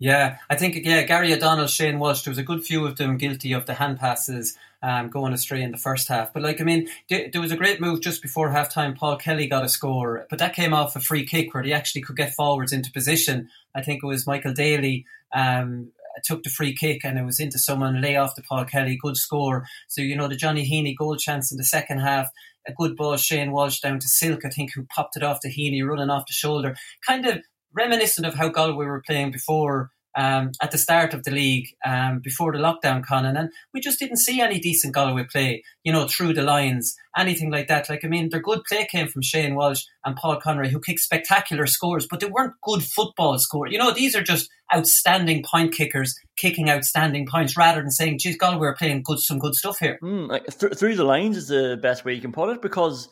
Yeah, I think yeah, Gary O'Donnell, Shane Walsh, there was a good few of them guilty of the hand passes um, going astray in the first half. But like I mean, there was a great move just before halftime. Paul Kelly got a score, but that came off a free kick where he actually could get forwards into position. I think it was Michael Daly um, took the free kick and it was into someone lay off the Paul Kelly, good score. So you know the Johnny Heaney goal chance in the second half a good ball, Shane Walsh down to Silke, I think, who popped it off to Heaney, running off the shoulder. Kind of reminiscent of how Galway were playing before um, at the start of the league, um, before the lockdown, Conan, and we just didn't see any decent Galway play, you know, through the lines, anything like that. Like, I mean, their good play came from Shane Walsh and Paul Conroy, who kicked spectacular scores, but they weren't good football scores. You know, these are just outstanding point kickers kicking outstanding points rather than saying, geez, Galway are playing good, some good stuff here. Mm, like th- through the lines is the best way you can put it because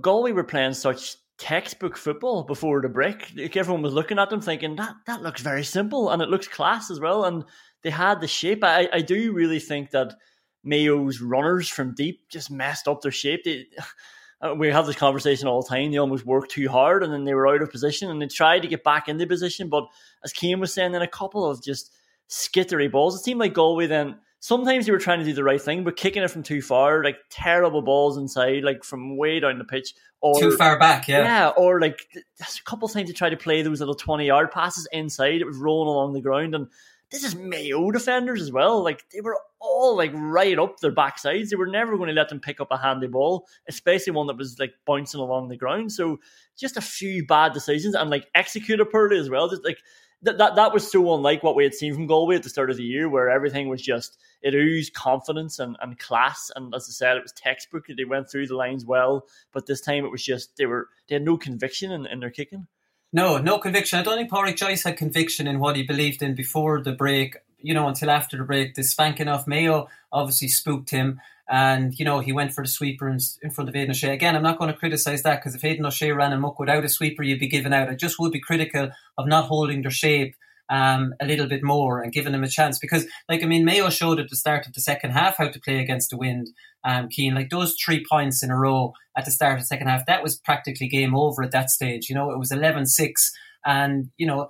Galway were playing such textbook football before the break. Like everyone was looking at them thinking that that looks very simple and it looks class as well. And they had the shape. I, I do really think that Mayo's runners from deep just messed up their shape. They, [sighs] uh, we have this conversation all the time. They almost worked too hard and then they were out of position and they tried to get back into position. But as Cian was saying, then a couple of just skittery balls. It seemed like Galway then sometimes you were trying to do the right thing, but kicking it from too far, like terrible balls inside, like from way down the pitch, or too far back, yeah, yeah, or like a couple of times they tried to play those little twenty yard passes inside, it was rolling along the ground, and this is Mayo defenders as well. Like they were all like right up their backsides. They were never going to let them pick up a handy ball, especially one that was like bouncing along the ground. So just a few bad decisions and like executed poorly as well. Just like that, that that was so unlike what we had seen from Galway at the start of the year, where everything was just it oozed confidence and, and class. And as I said, it was textbook. They went through the lines well, but this time it was just they were they had no conviction in, in their kicking. No, no conviction. I don't think Pádraic Joyce had conviction in what he believed in before the break. You know, until after the break, the spanking off Mayo obviously spooked him. And, you know, he went for the sweeper in, front of Aidan O'Shea. Again, I'm not going to criticise that because if Aidan O'Shea ran muck without a sweeper, you'd be given out. I just would be critical of not holding their shape um, a little bit more and giving them a chance. Because, like, I mean, Mayo showed at the start of the second half how to play against the wind. Um, Cian, like those three points in a row at the start of the second half, that was practically game over at that stage. You know, it was 11 6 and, you know,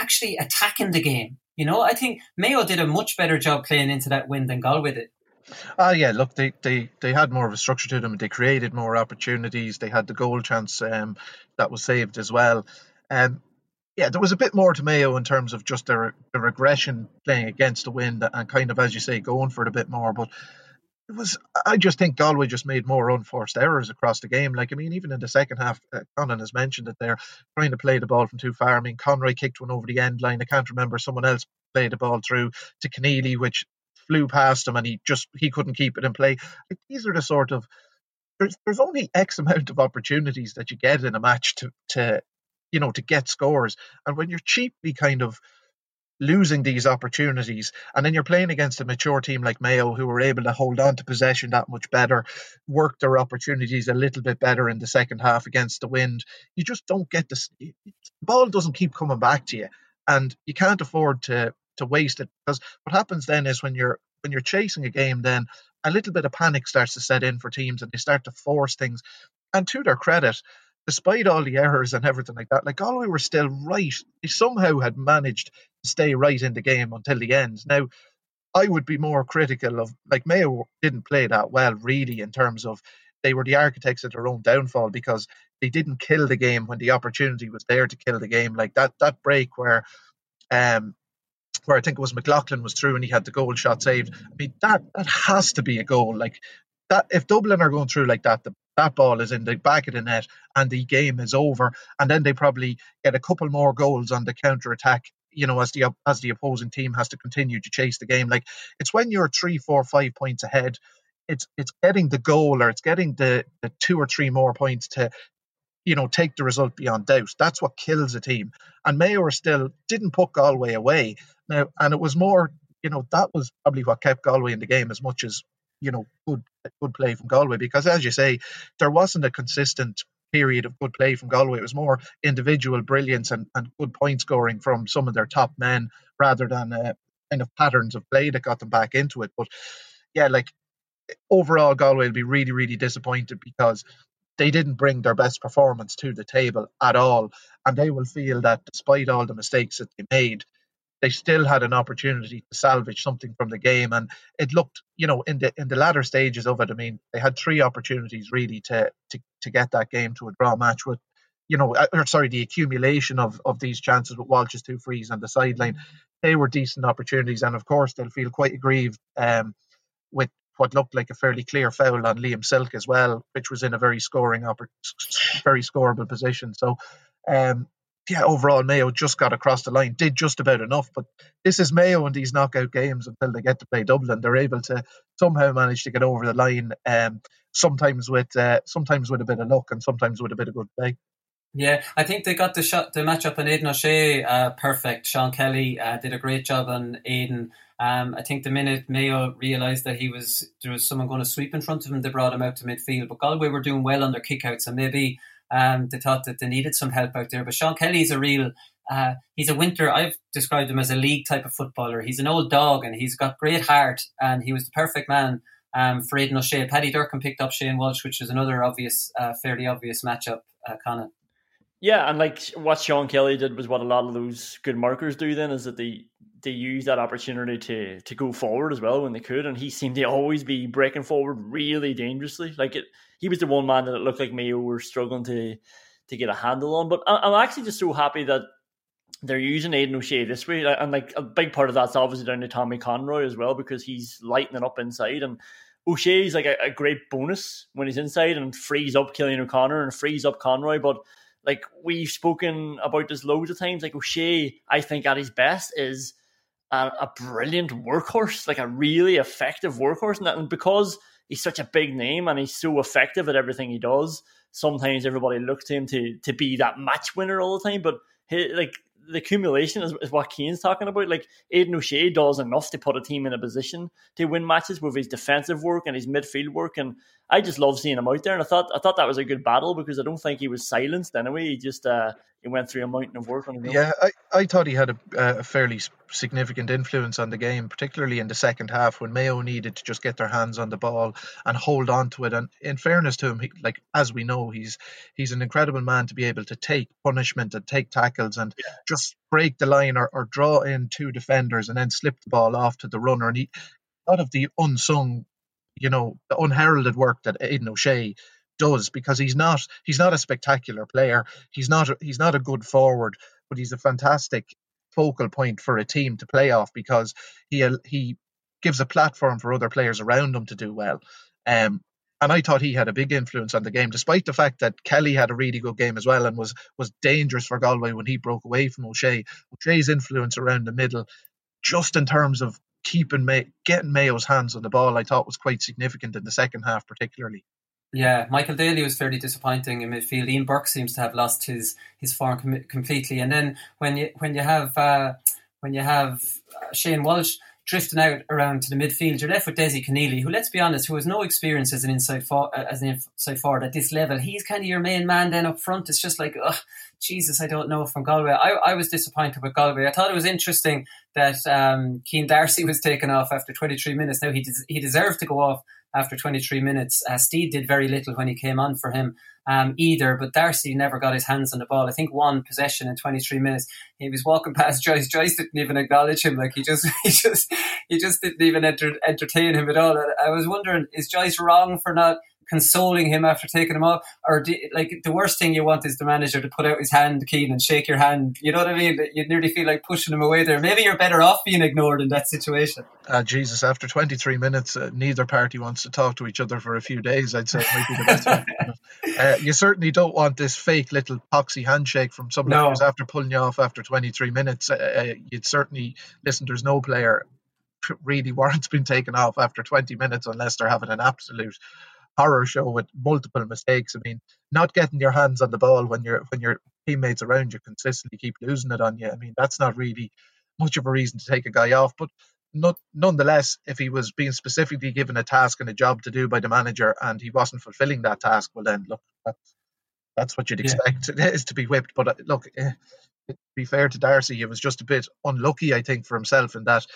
actually attacking the game. You know, I think Mayo did a much better job playing into that wind than Galway did. Ah, uh, yeah. Look, they, they they had more of a structure to them. They created more opportunities. They had the goal chance um, that was saved as well. Um, yeah, there was a bit more to Mayo in terms of just their their regression playing against the wind and kind of, as you say, going for it a bit more. But it was, I just think Galway just made more unforced errors across the game. Like, I mean, even in the second half, uh, Conan has mentioned that they're trying to play the ball from too far. I mean, Conroy kicked one over the end line. I can't remember someone else played the ball through to Keneally, which flew past him and he just he couldn't keep it in play. Like, these are the sort of there's there's only X amount of opportunities that you get in a match to to you know, to get scores. And when you're cheaply kind of losing these opportunities, and then you're playing against a mature team like Mayo who were able to hold on to possession that much better, work their opportunities a little bit better in the second half against the wind, you just don't get this. The ball doesn't keep coming back to you, and you can't afford to to waste it because what happens then is when you're when you're chasing a game, then a little bit of panic starts to set in for teams and they start to force things. And to their credit, despite all the errors and everything like that, like Galway were still right. They somehow had managed to stay right in the game until the end. Now, I would be more critical of like Mayo didn't play that well really in terms of they were the architects of their own downfall because they didn't kill the game when the opportunity was there to kill the game. Like that that break where um where I think it was McLaughlin was through and he had the goal shot saved. I mean that that has to be a goal. Like that if Dublin are going through like that, the, that ball is in the back of the net and the game is over. And then they probably get a couple more goals on the counter attack. You know, as the as the opposing team has to continue to chase the game, like it's when you're three, four, five points ahead, it's it's getting the goal or it's getting the, the two or three more points to you know, take the result beyond doubt. That's what kills a team. And Mayo still didn't put Galway away. Now, and it was more, you know, that was probably what kept Galway in the game as much as you know good good play from Galway because as you say there wasn't a consistent period of good play from Galway. It was more individual brilliance and, and good point scoring from some of their top men rather than uh, kind of patterns of play that got them back into it. But yeah like overall Galway will be really really disappointed because they didn't bring their best performance to the table at all. And they will feel that despite all the mistakes that they made they still had an opportunity to salvage something from the game. And it looked you know in the in the latter stages of it i mean they had three opportunities really to to, to get that game to a draw match with you know uh, or sorry the accumulation of of these chances with walsh's two frees on the sideline. They were decent opportunities. And of course they'll feel quite aggrieved um, with what looked like a fairly clear foul on Liam Silke as well, which was in a very scoring, very scoreable position. So, um, yeah, overall Mayo just got across the line, did just about enough. But this is Mayo in these knockout games until they get to play Dublin. They're able to somehow manage to get over the line. Um, sometimes with uh, sometimes with a bit of luck and sometimes with a bit of good play. Yeah, I think they got the shot, the matchup on Aidan O'Shea uh, perfect. Sean Kelly uh, did a great job on Aidan. Um, I think the minute Mayo realised that he was there was someone going to sweep in front of him, they brought him out to midfield. But Galway were doing well on their kickouts, and maybe um, they thought that they needed some help out there. But Sean Kelly's a real, uh, he's a winter. I've described him as a league type of footballer. He's an old dog and he's got great heart, and he was the perfect man um, for Aidan O'Shea. Paddy Durcan picked up Shane Walsh, which is another obvious, uh, fairly obvious matchup, uh, Conan. Yeah, and like what Sean Kelly did was what a lot of those good markers do. Then is that they they use that opportunity to to go forward as well when they could, and he seemed to always be breaking forward really dangerously. Like it, he was the one man that it looked like Mayo were struggling to to get a handle on. But I'm actually just so happy that they're using Aidan O'Shea this way, and like a big part of that's obviously down to Tommy Conroy as well because he's lighting it up inside, and O'Shea's like a, a great bonus when he's inside and frees up Cillian O'Connor and frees up Conroy, but like we've spoken about this loads of times. Like oh, O'Shea, I think at his best is a, a brilliant workhorse, like a really effective workhorse, and, that, and because he's such a big name and he's so effective at everything he does, sometimes everybody looks to him to to be that match winner all the time. But he, like the accumulation is, is what Cian's talking about. Like Aidan O'Shea does enough to put a team in a position to win matches with his defensive work and his midfield work, and I just love seeing him out there. And I thought I thought that was a good battle because I don't think he was silenced anyway. He just uh, he went through a mountain of work on own. Yeah, I, I thought he had a, a fairly significant influence on the game, particularly in the second half when Mayo needed to just get their hands on the ball and hold on to it. And in fairness to him, he, like as we know, he's he's an incredible man to be able to take punishment and take tackles and yeah. just break the line or, or draw in two defenders and then slip the ball off to the runner. And he, a lot of the unsung you know the unheralded work that Aidan O'Shea does because he's not he's not a spectacular player. He's not a, he's not a good forward, but he's a fantastic focal point for a team to play off because he he gives a platform for other players around him to do well. Um, and I thought he had a big influence on the game, despite the fact that Kelly had a really good game as well and was was dangerous for Galway when he broke away from O'Shea. O'Shea's influence around the middle, just in terms of keeping May- getting Mayo's hands on the ball, I thought was quite significant in the second half, particularly. Yeah, Michael Daly was fairly disappointing in midfield. Ian Burke seems to have lost his his form com- completely. And then when you when you have uh, when you have uh, Shane Walsh drifting out around to the midfield, you're left with Desi Keneally, who, let's be honest, who has no experience as an inside for- uh, as an inside forward at this level. He's kind of your main man then up front. It's just like, ugh, Jesus, I don't know from Galway. I, I was disappointed with Galway. I thought it was interesting that um, Céin D'Arcy [laughs] was taken off after 23 minutes. Now he des- he deserved to go off after 23 minutes. Uh, Steve did very little when he came on for him um, either, but D'Arcy never got his hands on the ball. I think one possession in 23 minutes. He was walking [laughs] past Joyce. Joyce didn't even acknowledge him. Like he just, [laughs] he just, he just didn't even enter- entertain him at all. I was wondering, is Joyce wrong for not consoling him after taking him off, or do, like the worst thing you want is the manager to put out his hand, Cian, and shake your hand. You know what I mean? You nearly feel like pushing him away there. Maybe you're better off being ignored in that situation. Uh, Jesus, after 23 minutes, uh, neither party wants to talk to each other for a few days. I'd say it might be the best. [laughs] uh, you certainly don't want this fake little poxy handshake from some no. players after pulling you off after 23 minutes. Uh, uh, you'd certainly listen. There's no player really [laughs] warrants being taken off after 20 minutes unless they're having an absolute horror show with multiple mistakes. I mean, not getting your hands on the ball when your when your teammates around you consistently keep losing it on you. I mean, that's not really much of a reason to take a guy off. But not, nonetheless, if he was being specifically given a task and a job to do by the manager and he wasn't fulfilling that task, well then look, that's that's what you'd expect [laughs] yeah. is to be whipped. But uh, look, eh, to be fair to D'Arcy, he was just a bit unlucky, I think, for himself in that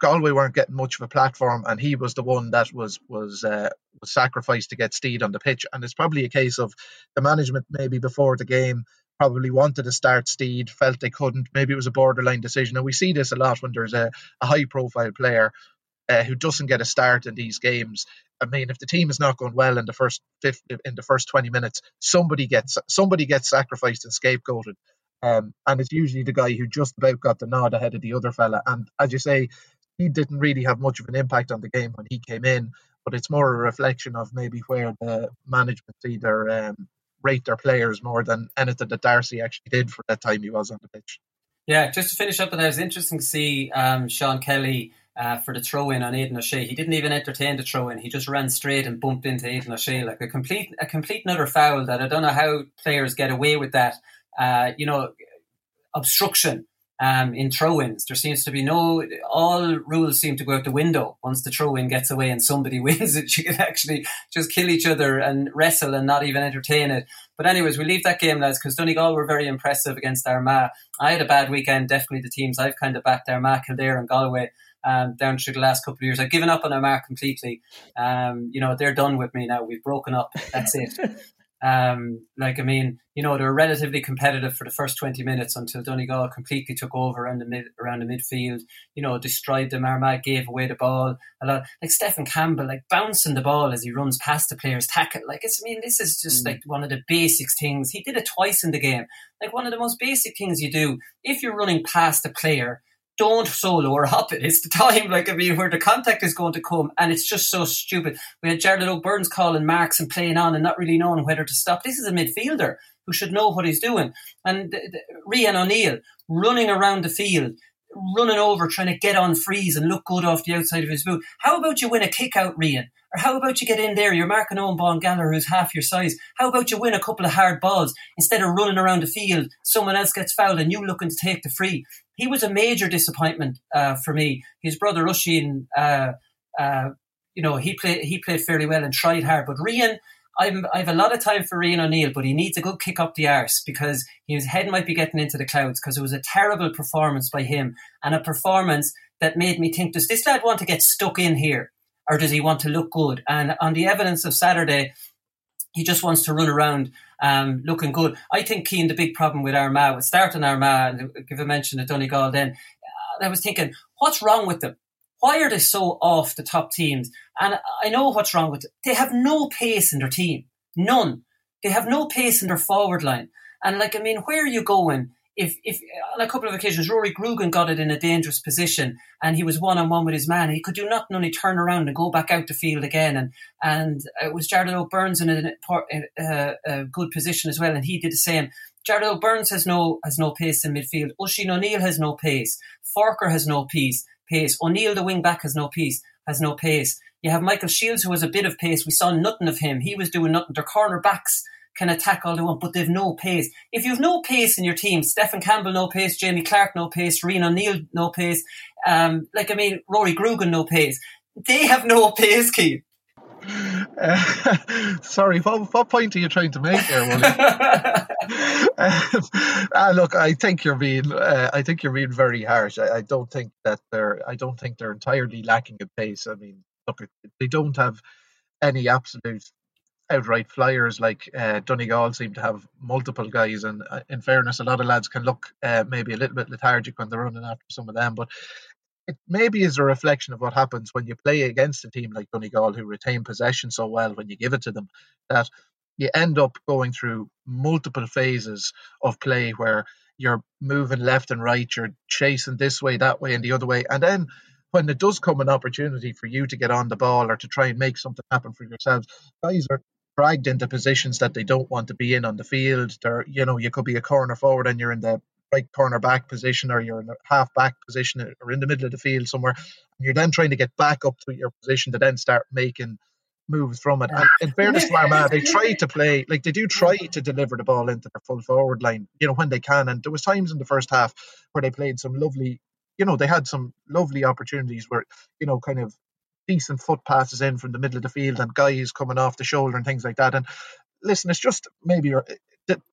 Galway weren't getting much of a platform, and he was the one that was was uh, was sacrificed to get Steed on the pitch. And it's probably a case of the management maybe before the game probably wanted to start Steed, felt they couldn't. Maybe it was a borderline decision, and we see this a lot when there's a, a high profile player uh, who doesn't get a start in these games. I mean, if the team is not going well in the first 50, in the first 20 minutes, somebody gets somebody gets sacrificed and scapegoated. Um, and it's usually the guy who just about got the nod ahead of the other fella. And as you say, he didn't really have much of an impact on the game when he came in, but it's more a reflection of maybe where the management either um, rate their players more than anything that D'Arcy actually did for that time he was on the pitch. Yeah, just to finish up, and it was interesting to see um, Sean Kelly uh, for the throw in on Aidan O'Shea. He didn't even entertain the throw in. He just ran straight and bumped into Aidan O'Shea like a complete a complete another foul that I don't know how players get away with that. Uh, you know, obstruction um, in throw-ins. There seems to be no all rules seem to go out the window once the throw-in gets away and somebody [laughs] wins it. You can actually just kill each other and wrestle and not even entertain it. But anyways, we leave that game, lads, because Donegal were very impressive against Armagh. I had a bad weekend. Definitely the teams I've kind of backed Armagh, Kildare, and Galway. Um, down through the last couple of years. I've given up on Armagh completely. Um, you know, they're done with me now. We've broken up. That's it. [laughs] Um, like I mean, you know, they were relatively competitive for the first twenty minutes until Donegal completely took over around the mid around the midfield. You know, destroyed them. Armagh gave away the ball a lot. Like Stephen Campbell, like bouncing the ball as he runs past the players, tackle. Like it's. I mean, this is just mm. like one of the basics things. He did it twice in the game. Like one of the most basic things you do if you're running past a player don't solo or hop it. It's the time, like I mean, where the contact is going to come, and it's just so stupid. We had Jarly Óg Burns calling marks and playing on and not really knowing whether to stop. This is a midfielder who should know what he's doing. And uh, the, Rian O'Neill running around the field, running over, trying to get on freeze and look good off the outside of his boot. How about you win a kick out, Rian? Or how about you get in there? You're marking Eoghan Bán Gallagher, who's half your size. How about you win a couple of hard balls instead of running around the field? Someone else gets fouled and you looking to take the free. He was a major disappointment uh, for me. His brother Oisín, uh, uh, you know, he played he played fairly well and tried hard. But Rian, I'm, I have a lot of time for Rian O'Neill, but he needs a good kick up the arse because his head might be getting into the clouds because it was a terrible performance by him and a performance that made me think, does this lad want to get stuck in here? or does he want to look good? And on the evidence of Saturday, he just wants to run around um, looking good. I think Cian, the big problem with Armagh, with starting Armagh, and give a mention to Donegal then, I was thinking, what's wrong with them? Why are they so off the top teams? And I know what's wrong with them. They have no pace in their team. None. They have no pace in their forward line. And like, I mean, where are you going if if on a couple of occasions Rory Grugan got it in a dangerous position and he was one on one with his man, he could do nothing only turn around and go back out the field again. And and it was Jarly Óg Burns in a, a, a, good position as well, and he did the same. Jarly Óg Burns has no has no pace in midfield. Oisín O'Neill has no pace. Forker has no pace. Pace. O'Neill, the wing back, has no pace. Has no pace. You have Michael Shields, who has a bit of pace. We saw nothing of him. He was doing nothing. Their corner backs can attack all they want, but they've no pace. If you've no pace in your team, Stephen Campbell no pace, Jamie Clarke no pace, Rian O'Neill no pace, um, like I mean Rory Grugan no pace. They have no [laughs] pace, Keith. Uh, [laughs] sorry, what, what point are you trying to make there, um, [laughs] [laughs] uh, look, I think you're being, uh, I think you're being very harsh. I, I, don't think that they're, I don't think they're entirely lacking in pace. I mean, look, they don't have any absolute outright flyers like uh, Donegal seem to have multiple guys, and uh, in fairness, a lot of lads can look uh, maybe a little bit lethargic when they're running after some of them, but it maybe is a reflection of what happens when you play against a team like Donegal who retain possession so well when you give it to them that you end up going through multiple phases of play where you're moving left and right, you're chasing this way, that way, and the other way, and then when it does come an opportunity for you to get on the ball or to try and make something happen for yourselves, guys are dragged into positions that they don't want to be in on the field. They're, you know, you could be a corner forward and you're in the right corner back position or you're in a half back position or in the middle of the field somewhere. And you're then trying to get back up to your position to then start making moves from it. And in fairness to Armagh, they try to play like they do try to deliver the ball into their full forward line, you know, when they can. And there was times in the first half where they played some lovely, you know, they had some lovely opportunities where, you know, kind of decent foot passes in from the middle of the field and guys coming off the shoulder and things like that. And listen, it's just maybe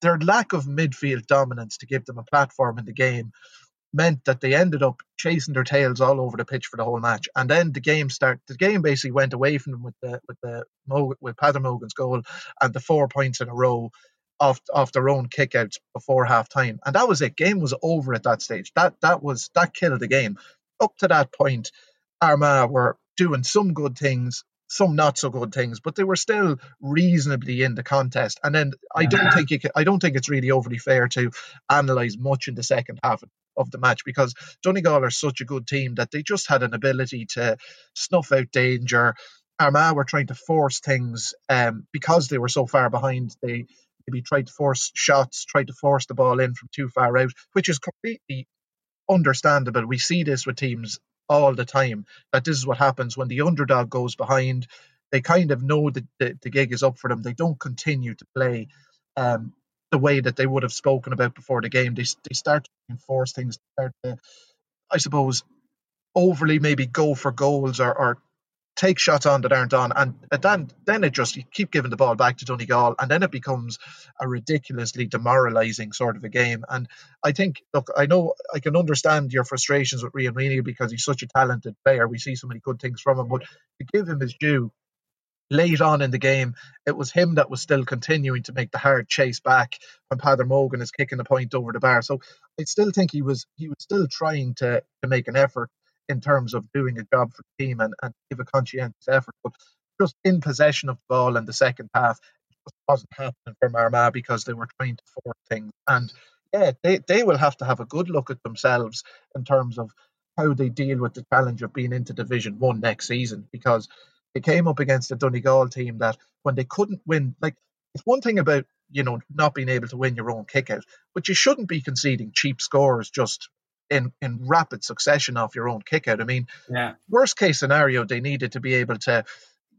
their lack of midfield dominance to give them a platform in the game meant that they ended up chasing their tails all over the pitch for the whole match. And then the game start the game basically went away from them with the with the with Peadar Mogan's goal and the four points in a row off off their own kickouts before half time. And that was it. Game was over at that stage. That that was that killed the game. Up to that point, Armagh were doing some good things, some not so good things, but they were still reasonably in the contest. And then I don't think you can, I don't think it's really overly fair to analyze much in the second half of the match because Donegal are such a good team that they just had an ability to snuff out danger. Armagh were trying to force things um, because they were so far behind. They maybe tried to force shots, tried to force the ball in from too far out, which is completely understandable. We see this with teams all the time that this is what happens when the underdog goes behind. They kind of know that the, the gig is up for them. They don't continue to play um, the way that they would have spoken about before the game. They, they start to enforce things, start to, I suppose, overly maybe go for goals or, or take shots on that aren't on, and uh, then then it just you keep giving the ball back to Donegal, and then it becomes a ridiculously demoralising sort of a game. And I think, look, I know I can understand your frustrations with Rian Reaney because he's such a talented player. We see so many good things from him, but to give him his due, late on in the game, it was him that was still continuing to make the hard chase back when Peadar Mogan is kicking the point over the bar. So I still think he was he was still trying to to make an effort in terms of doing a job for the team and, and give a conscientious effort. But just in possession of the ball in the second half, it just wasn't happening for Armagh because they were trying to force things. And yeah, they, they will have to have a good look at themselves in terms of how they deal with the challenge of being into Division One next season because they came up against a Donegal team that when they couldn't win, like it's one thing about you know not being able to win your own kick out, but you shouldn't be conceding cheap scores just in in rapid succession off your own kick out. I mean, yeah. worst case scenario, they needed to be able to,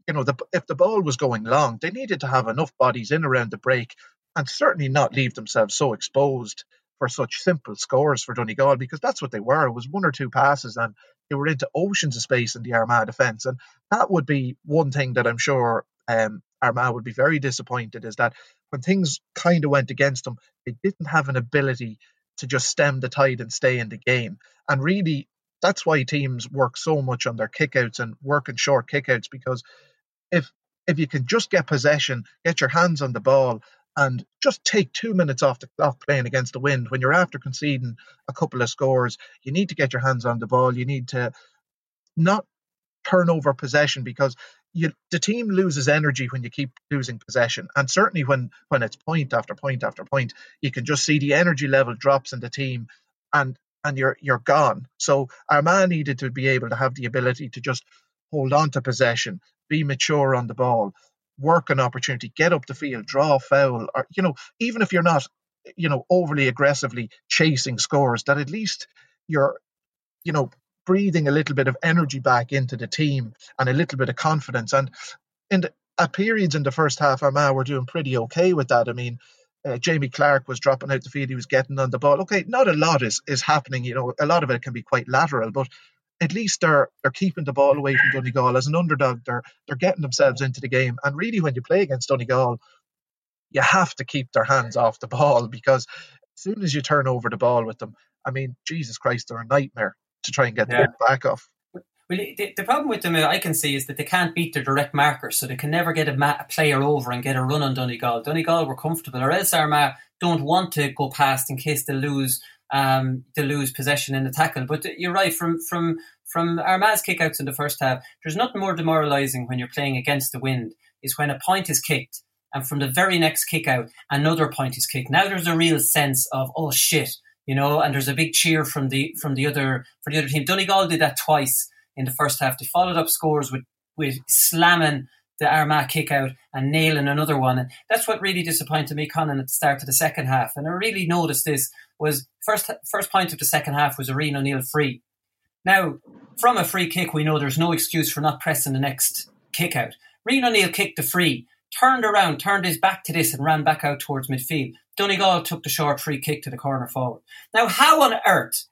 you know, the, if the ball was going long, they needed to have enough bodies in around the break and certainly not leave themselves so exposed for such simple scores for Donegal because that's what they were. It was one or two passes and they were into oceans of space in the Armagh defence. And that would be one thing that I'm sure um, Armagh would be very disappointed is that when things kind of went against them, they didn't have an ability to just stem the tide and stay in the game. And really, that's why teams work so much on their kickouts and work in short kickouts because if if you can just get possession, get your hands on the ball, and just take two minutes off the clock playing against the wind when you're after conceding a couple of scores, you need to get your hands on the ball. You need to not turn over possession because you, the team loses energy when you keep losing possession, and certainly when when it's point after point after point, you can just see the energy level drops in the team, and and you're you're gone. So Armagh needed to be able to have the ability to just hold on to possession, be mature on the ball, work an opportunity, get up the field, draw a foul, or you know, even if you're not, you know, overly aggressively chasing scores, that at least you're, you know, breathing a little bit of energy back into the team and a little bit of confidence. And in the, at periods in the first half, Armagh were doing pretty okay with that. I mean, uh, Jamie Clarke was dropping out the field, he was getting on the ball. Okay, not a lot is, is happening, you know, a lot of it can be quite lateral, but at least they're they're keeping the ball away from Donegal as an underdog. They're they're getting themselves into the game. And really, when you play against Donegal, you have to keep their hands off the ball [laughs] because as soon as you turn over the ball with them, I mean, Jesus Christ, they're a nightmare to try and get yeah. the back off. Well, the, the, problem with them, I can see, is that they can't beat their direct markers, so they can never get a, ma- a player over and get a run on Donegal. Donegal were comfortable, or else Armagh don't want to go past in case they lose um, to lose possession in the tackle. But you're right from from from Armagh's kickouts in the first half. There's nothing more demoralising when you're playing against the wind is when a point is kicked and from the very next kick out another point is kicked. Now there's a real sense of oh shit, you know, and there's a big cheer from the from the other for the other team. Donegal did that twice in the first half. They followed up scores with with slamming the Armagh kick out and nailing another one. And that's what really disappointed me, Conan, at the start of the second half. And I really noticed this was first first point of the second half was a Rian O'Neill free. Now, from a free kick, we know there's no excuse for not pressing the next kick out. Rian O'Neill kicked the free, turned around, turned his back to this, and ran back out towards midfield. Donegal took the short free kick to the corner forward. Now, how on earth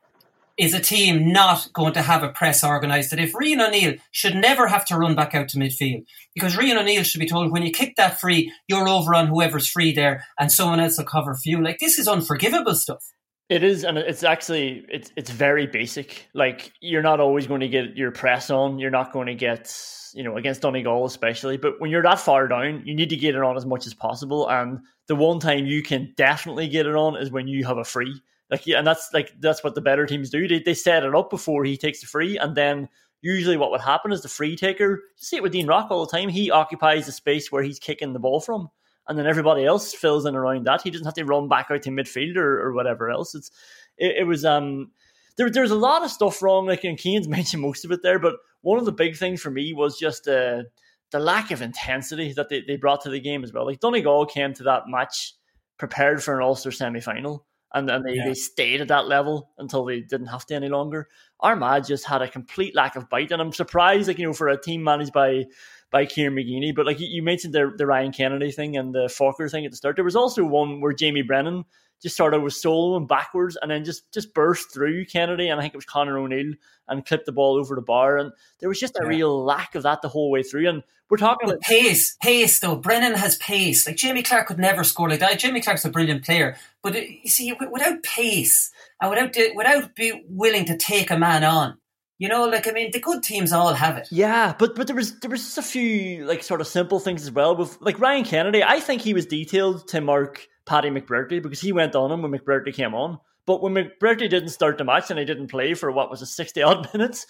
is a team not going to have a press organised that if Rian O'Neill should never have to run back out to midfield because Rian O'Neill should be told when you kick that free, you're over on whoever's free there and someone else will cover for you. Like this is unforgivable stuff. It is, and it's actually it's it's very basic. Like you're not always going to get your press on. You're not going to get you know against Donegal especially. But when you're that far down, you need to get it on as much as possible. And the one time you can definitely get it on is when you have a free. Like yeah, and that's like that's what the better teams do. They they set it up before he takes the free, and then usually what would happen is the free taker. You see it with Dean Rock all the time. He occupies the space where he's kicking the ball from and then everybody else fills in around that. He doesn't have to run back out to midfield or, or whatever else. It's it, it was um there there's a lot of stuff wrong. Like and Cian's [laughs] mentioned most of it there, but one of the big things for me was just uh, the lack of intensity that they, they brought to the game as well. Like Donegal came to that match prepared for an Ulster semi final. And, and they, yeah. they stayed at that level until they didn't have to any longer. Armagh just had a complete lack of bite, and I'm surprised, like you know, for a team managed by by Kieran McGeeney. But like you mentioned the the Ryan Kennedy thing and the Forker thing at the start, there was also one where Jamie Brennan just started with soloing backwards and then just just burst through Kennedy and I think it was Conor O'Neill and clipped the ball over the bar. And there was just a yeah. real lack of that the whole way through. And we're talking about pace pace though. Brennan has pace. Like Jamie Clarke could never score like that. Jamie Clarke's a brilliant player. But uh, you see without pace and without without be willing to take a man on You know, like I mean, the good teams all have it. Yeah, but but there was there was just a few like sort of simple things as well. With like Ryan Kennedy, I think he was detailed to mark Paddy McBrearty because he went on him when McBrearty came on. But when McBrearty didn't start the match and he didn't play for what was a sixty odd [laughs] minutes,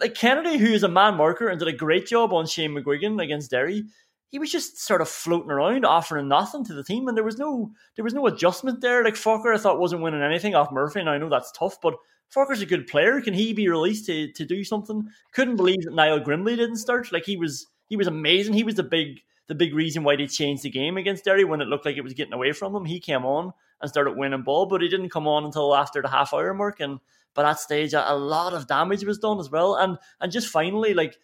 like Kennedy, who is a man marker and did a great job on Shane McGuigan against Derry, he was just sort of floating around, offering nothing to the team, and there was no there was no adjustment there. Like Forker, I thought wasn't winning anything off Murphy, and I know that's tough, but Forker's a good player. Can he be released to, to do something? Couldn't believe that Niall Grimley didn't start. Like he was he was amazing. He was the big the big reason why they changed the game against Derry when it looked like it was getting away from them. He came on and started winning ball, but he didn't come on until after the half hour mark. And by that stage, a, lot of damage was done as well. And and just finally, like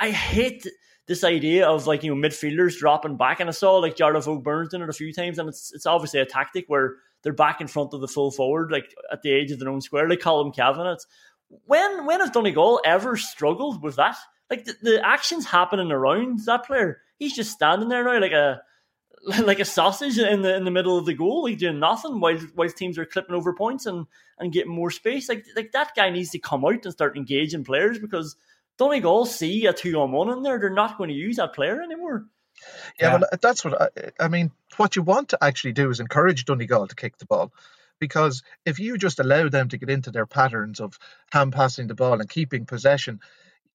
I, hate this idea of like you know midfielders dropping back, and I saw like Óg Burns doing it a few times, and it's it's obviously a tactic where they're back in front of the full forward, like at the edge of their own square. Call them cabinets. When when has Donegal ever struggled with that? Like the, the actions happening around that player, he's just standing there now like a [laughs] like a sausage in the in the middle of the goal, like doing nothing while while teams are clipping over points and and getting more space. Like like that guy needs to come out and start engaging players because Donegal see a two on one in there. They're not going to use that player anymore. Yeah, yeah. well, uh, that's what I, I mean. What you want to actually do is encourage Donegal to kick the ball because if you just allow them to get into their patterns of hand passing the ball and keeping possession,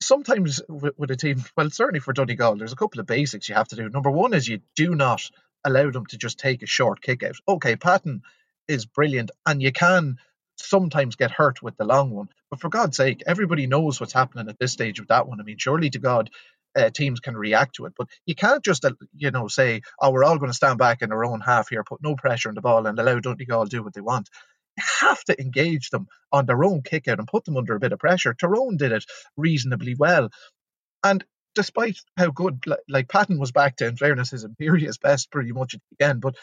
sometimes with, with, a team, well, certainly for Donegal, there's a couple of basics you have to do. Number one is you do not allow them to just take a short kick out. Okay, Patton is brilliant, and you can sometimes get hurt with the long one. But for God's sake, everybody knows what's happening at this stage with that one. I mean, surely to God, uh, teams can react to it. But you can't just, uh, you know, say, oh, we're all going to stand back in our own half here, put no pressure on the ball, and allow Donegal do what they want. You have to engage them on their own kick out and put them under a bit of pressure. Tyrone did it reasonably well. And despite how good, like, like Patton was back to, in fairness, his imperious best pretty much again, but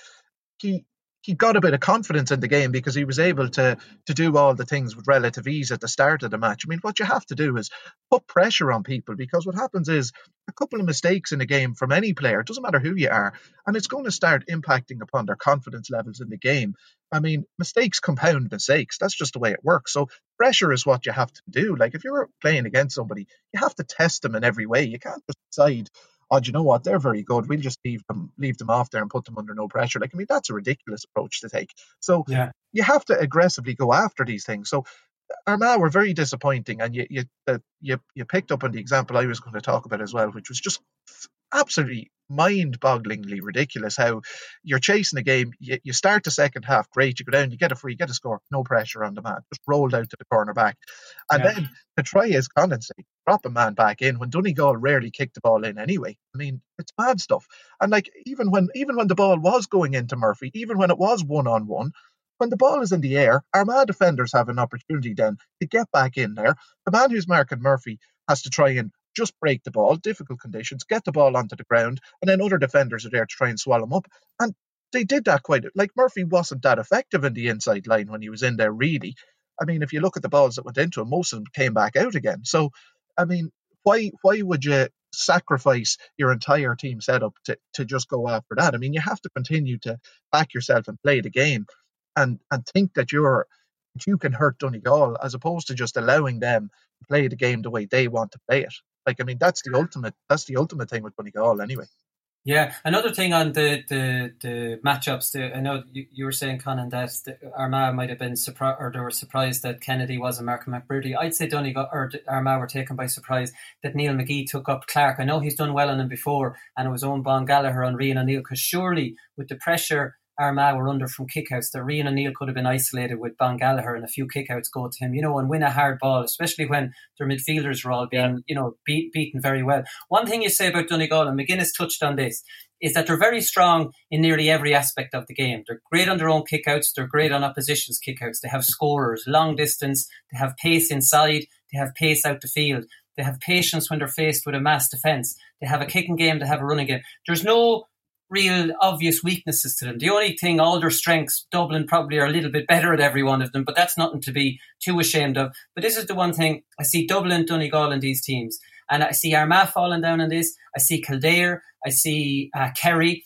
he he got a bit of confidence in the game because he was able to to do all the things with relative ease at the start of the match. I mean, what you have to do is put pressure on people because what happens is a couple of mistakes in a game from any player, it doesn't matter who you are, and it's going to start impacting upon their confidence levels in the game. I mean, mistakes compound mistakes. That's just the way it works. So pressure is what you have to do. Like if you're playing against somebody, you have to test them in every way. You can't just decide oh, do you know what? They're very good. We'll just leave them, leave them off there and put them under no pressure. Like, I mean, that's a ridiculous approach to take. So yeah. you have to aggressively go after these things. So Armagh were very disappointing, and you you uh, you you picked up on the example I was going to talk about as well, which was just absolutely mind-bogglingly ridiculous how you're chasing a game you, you start the second half great you go down you get a free get a score no pressure on the man just rolled out to the corner back and yeah. then to try as condensate drop a man back in when Donegal rarely kicked the ball in anyway I mean it's bad stuff and like even when even when the ball was going into Murphy even when it was one-on-one when the ball is in the air, Armagh defenders have an opportunity then to get back in there. The man who's marking Murphy has to try and just break the ball, difficult conditions, get the ball onto the ground, and then other defenders are there to try and swallow them up. And they did that quite. Like Murphy wasn't that effective in the inside line when he was in there, really. I mean, if you look at the balls that went into him, most of them came back out again. So, I mean, why why would you sacrifice your entire team setup to, to just go after that? I mean, you have to continue to back yourself and play the game, and and think that you're you can hurt Donegal as opposed to just allowing them to play the game the way they want to play it. Like I mean, that's the ultimate. That's the ultimate thing with Donegal, anyway. Yeah, another thing on the the the matchups. The, I know you, you were saying, Conan, that Armagh might have been surprised, or they were surprised that Kennedy wasn't Mark McBrearty. I'd say Donegal or Armagh were taken by surprise that Neil McGee took up Clarke. I know he's done well on him before, and it was Eoghan Bán Gallagher on Rian O'Neill. Because surely, with the pressure Armagh were under from kickouts that Rian O'Neill could have been isolated with Bán Gallagher and a few kickouts go to him, you know, and win a hard ball, especially when their midfielders were all being, yeah. you know, beat, beaten very well. One thing you say about Donegal, and McGuinness touched on this, is that they're very strong in nearly every aspect of the game. They're great on their own kickouts, they're great on opposition's kickouts. They have scorers, long distance, they have pace inside, they have pace out the field. They have patience when they're faced with a mass defence. They have a kicking game, they have a running game. There's no real obvious weaknesses to them. The only thing, all their strengths, Dublin probably are a little bit better at every one of them, but that's nothing to be too ashamed of. But this is the one thing I see Dublin, Donegal, and these teams. And I see Armagh falling down in this. I see Kildare. I see uh, Kerry.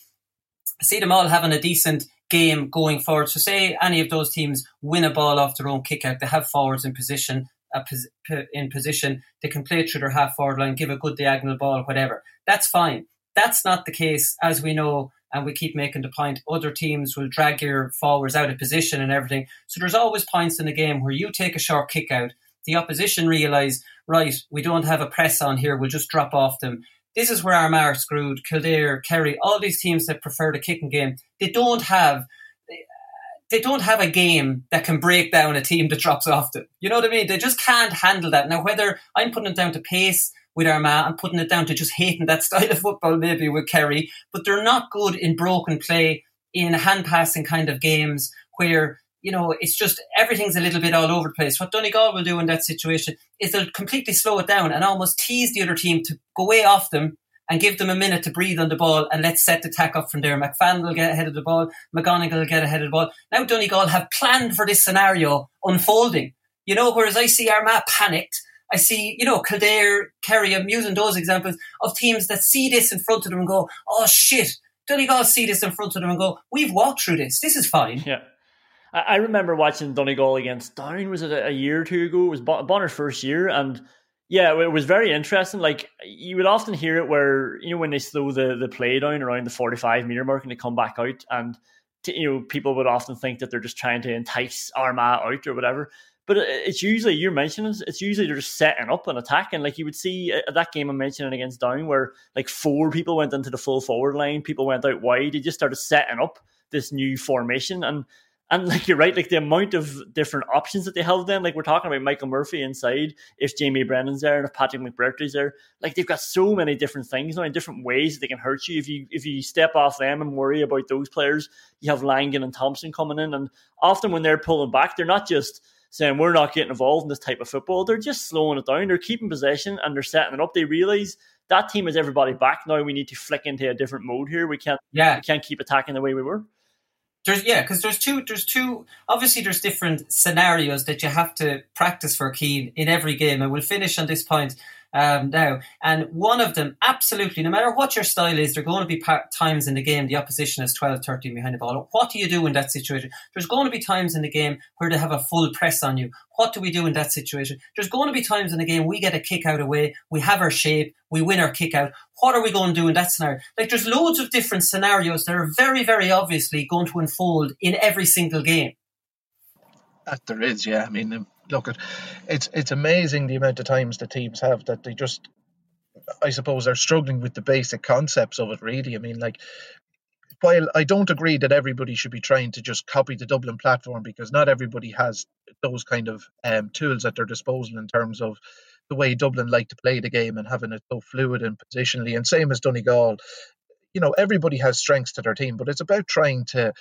I see them all having a decent game going forward. So say any of those teams win a ball off their own kick out, they have forwards in position pos- in position. They can play through their half forward line, give a good diagonal ball, whatever. That's fine. That's not the case, as we know, and we keep making the point. Other teams will drag your forwards out of position and everything. So there's always points in the game where you take a short kick out. The opposition realise, right, we don't have a press on here. We'll just drop off them. This is where Armagh screwed. Kildare, Kerry, all these teams that prefer the kicking game, they don't have they don't have a game that can break down a team that drops off them. You know what I mean? They just can't handle that. Now, whether I'm putting it down to pace with Armagh, I'm putting it down to just hating that [laughs] style of football maybe with Kerry, but they're not good in broken play, in hand passing kind of games where you know, it's just everything's a little bit all over the place. What Donegal will do in that situation is they'll completely slow it down and almost tease the other team to go way off them and give them a minute to breathe on the ball and let's set the attack up from there. McFadden will get ahead of the ball, McGonagle will get ahead of the ball. Now Donegal have planned for this scenario unfolding. You know, whereas I see Armagh panicked, I see, you know, Kildare, Kerry, I'm using those examples of teams that see this in front of them and go, oh shit. Donegal see this in front of them and go, we've walked through this. This is fine. Yeah. I remember watching Donegal against Down. Was it a year or two ago? It was Bonner's first year, and yeah, it was very interesting. Like you would often hear it where you know when they slow the the play down around the forty five meter mark and they come back out, and you know people would often think that they're just trying to entice Armagh out or whatever. But it's usually you're mentioning it's usually they're just setting up an attack, and like you would see at that game I'm mentioning against Down, where like four people went into the full forward line, people went out wide, they just started setting up this new formation, and and [laughs] like you're right, like the amount of different options that they have then, like we're talking about Michael Murphy inside, if Jamie Brennan's there and if Patrick McBrearty's there, like they've got so many different things now in different ways that they can hurt you. If you if you step off them and worry about those players, you have Langan and Thompson coming in, and often when they're pulling back, they're not just saying we're not getting involved in this type of football. They're just slowing it down. They're keeping possession and they're setting it up. They realise that team is everybody back now. We need to flick into a different mode here. We can't yeah. we can't keep attacking the way we were. There's yeah, because there's two there's two obviously there's different scenarios that you have to practice for Cian in every game, and we'll finish on this point um, now. And one of them, absolutely, no matter what your style is, there are going to be times in the game the opposition is 12, 13 behind the ball. What do you do in that situation? There's going to be times in the game where they have a full press on you. What do we do in that situation? There's going to be times in the game we get a kick out away, we have our shape, we win our kick out. What are we going to do in that scenario? Like there's loads of different scenarios that are very, very obviously going to unfold in every single game. That there is, yeah. I mean, look at it's it's amazing the amount of times the teams have that they just I suppose are struggling with the basic concepts of it really. I mean like while I don't agree that everybody should be trying to just copy the Dublin platform because not everybody has those kind of um, tools at their disposal in terms of the way Dublin like to play the game and having it so fluid and positionally and same as Donegal. You know, everybody has strengths to their team, but it's about trying to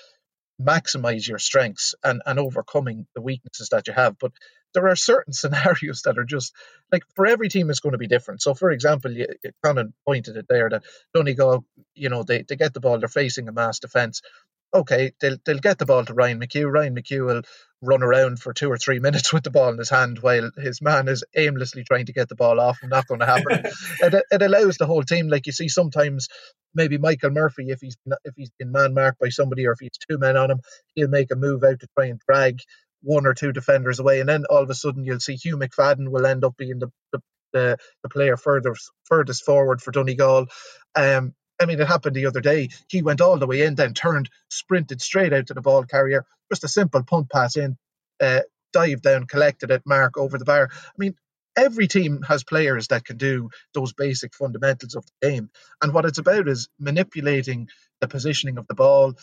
maximize your strengths and, and overcoming the weaknesses that you have. But there are certain [laughs] scenarios that are just like for every team it's going to be different. So, for example, you, of pointed it there that Donegal, you know, they, they get the ball, they're facing a mass defence. Okay, they'll they'll get the ball to Ryan McHugh. Ryan McHugh will run around for two or three [laughs] minutes with the ball in his hand while his man is aimlessly trying to get the ball off. Not going to happen. [laughs] it, it allows the whole team, like you see sometimes maybe Michael Murphy, if he's if he's been man marked by somebody or if he's two men on him, he'll make a move out to try and drag one or two defenders away, and then all of a sudden you'll see Hugh McFadden will end up being the the, the, the player further furthest forward for Donegal. Um, I mean, it happened the other day. He went all the way in, then turned, sprinted straight out to the ball carrier. Just a simple punt pass in, uh, dive down, collected it, mark over the bar. I mean, every team has players that can do those basic fundamentals of the game. And what it's about is manipulating the positioning of the ball,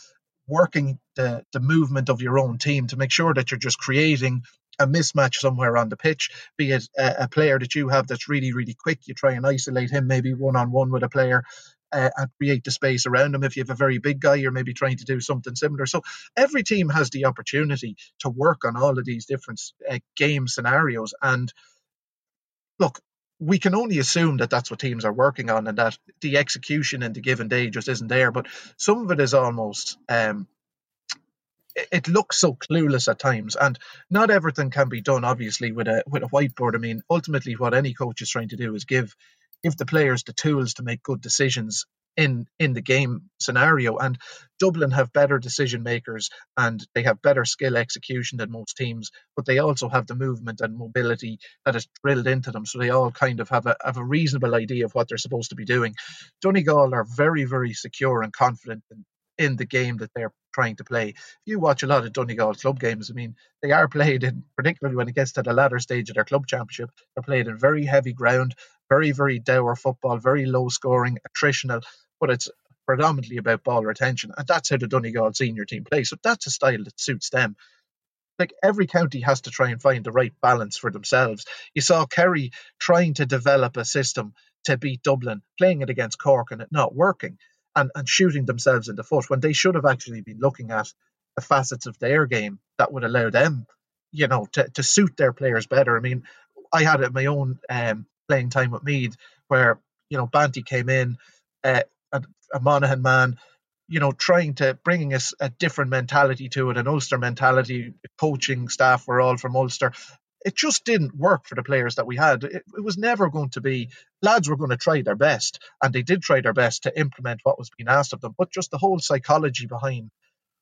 working the, the movement of your own team to make sure that you're just creating a mismatch somewhere on the pitch, be it a, a player that you have that's really, really quick, you try and isolate him maybe one on one with a player. Uh, and create the space around him. If you have a very big guy, you're maybe trying to do something similar. So every team has the opportunity to work on all of these different uh, game scenarios. And look, we can only assume that that's what teams are working on and that the execution in the given day just isn't there. But some of it is almost, um, it looks so clueless at times, and not everything can be done obviously with a with a whiteboard. I mean, ultimately, what any coach is trying to do is give give the players the tools to make good decisions in in the game scenario. And Dublin have better decision makers and they have better skill execution than most teams, but they also have the movement and mobility that is drilled into them. So they all kind of have a have a reasonable idea of what they're supposed to be doing. Donegal are very, very secure and confident in, in the game that they're trying to play. If you watch a lot of Donegal club games, I mean, they are played in, particularly when it gets to the latter stage of their club championship, they're played in very heavy ground, very, very dour football, very low scoring, attritional, but it's predominantly about ball retention. And that's how the Donegal senior team plays. So that's a style that suits them. Like every county has to try and find the right balance for themselves. You saw Kerry trying to develop a system to beat Dublin, playing it against Cork and it not working and, and shooting themselves in the foot when they should have actually been looking at the facets of their game that would allow them, you know, to, to suit their players better. I mean, I had it my own um, playing time with Meath where, you know, Banty came in, uh, a, Monaghan man, you know, trying to bringing us a, a different mentality to it, an Ulster mentality. Coaching staff were all from Ulster, it just didn't work for the players that we had. It, it, was never going to be, lads were going to try their best, and they did try their best to implement what was being asked of them. But just the whole psychology behind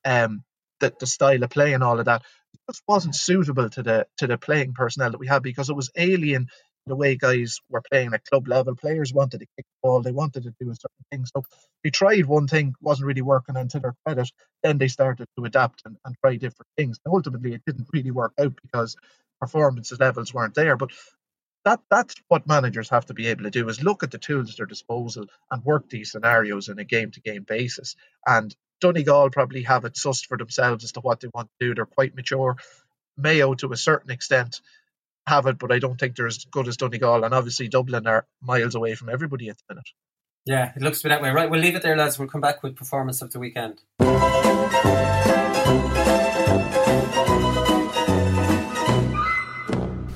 um, the, the style of play and all of that just wasn't suitable to the to the playing personnel that we had because it was alien the way guys were playing at club level. Players wanted to kick the ball, they wanted to do a certain thing. So they tried one thing, wasn't really working, and to their credit, then they started to adapt and, and try different things. And ultimately, it didn't really work out because performance levels weren't there. But that that's what managers have to be able to do is look at the tools at their disposal and work these scenarios in a game to game basis. And Donegal probably have it sussed for themselves as to what they want to do. They're quite mature. Mayo to a certain extent have it, but I don't think they're as good as Donegal. And obviously Dublin are miles away from everybody at the minute. Yeah, it looks to be that way. Right, we'll leave it there, lads. We'll come back with performance of the weekend.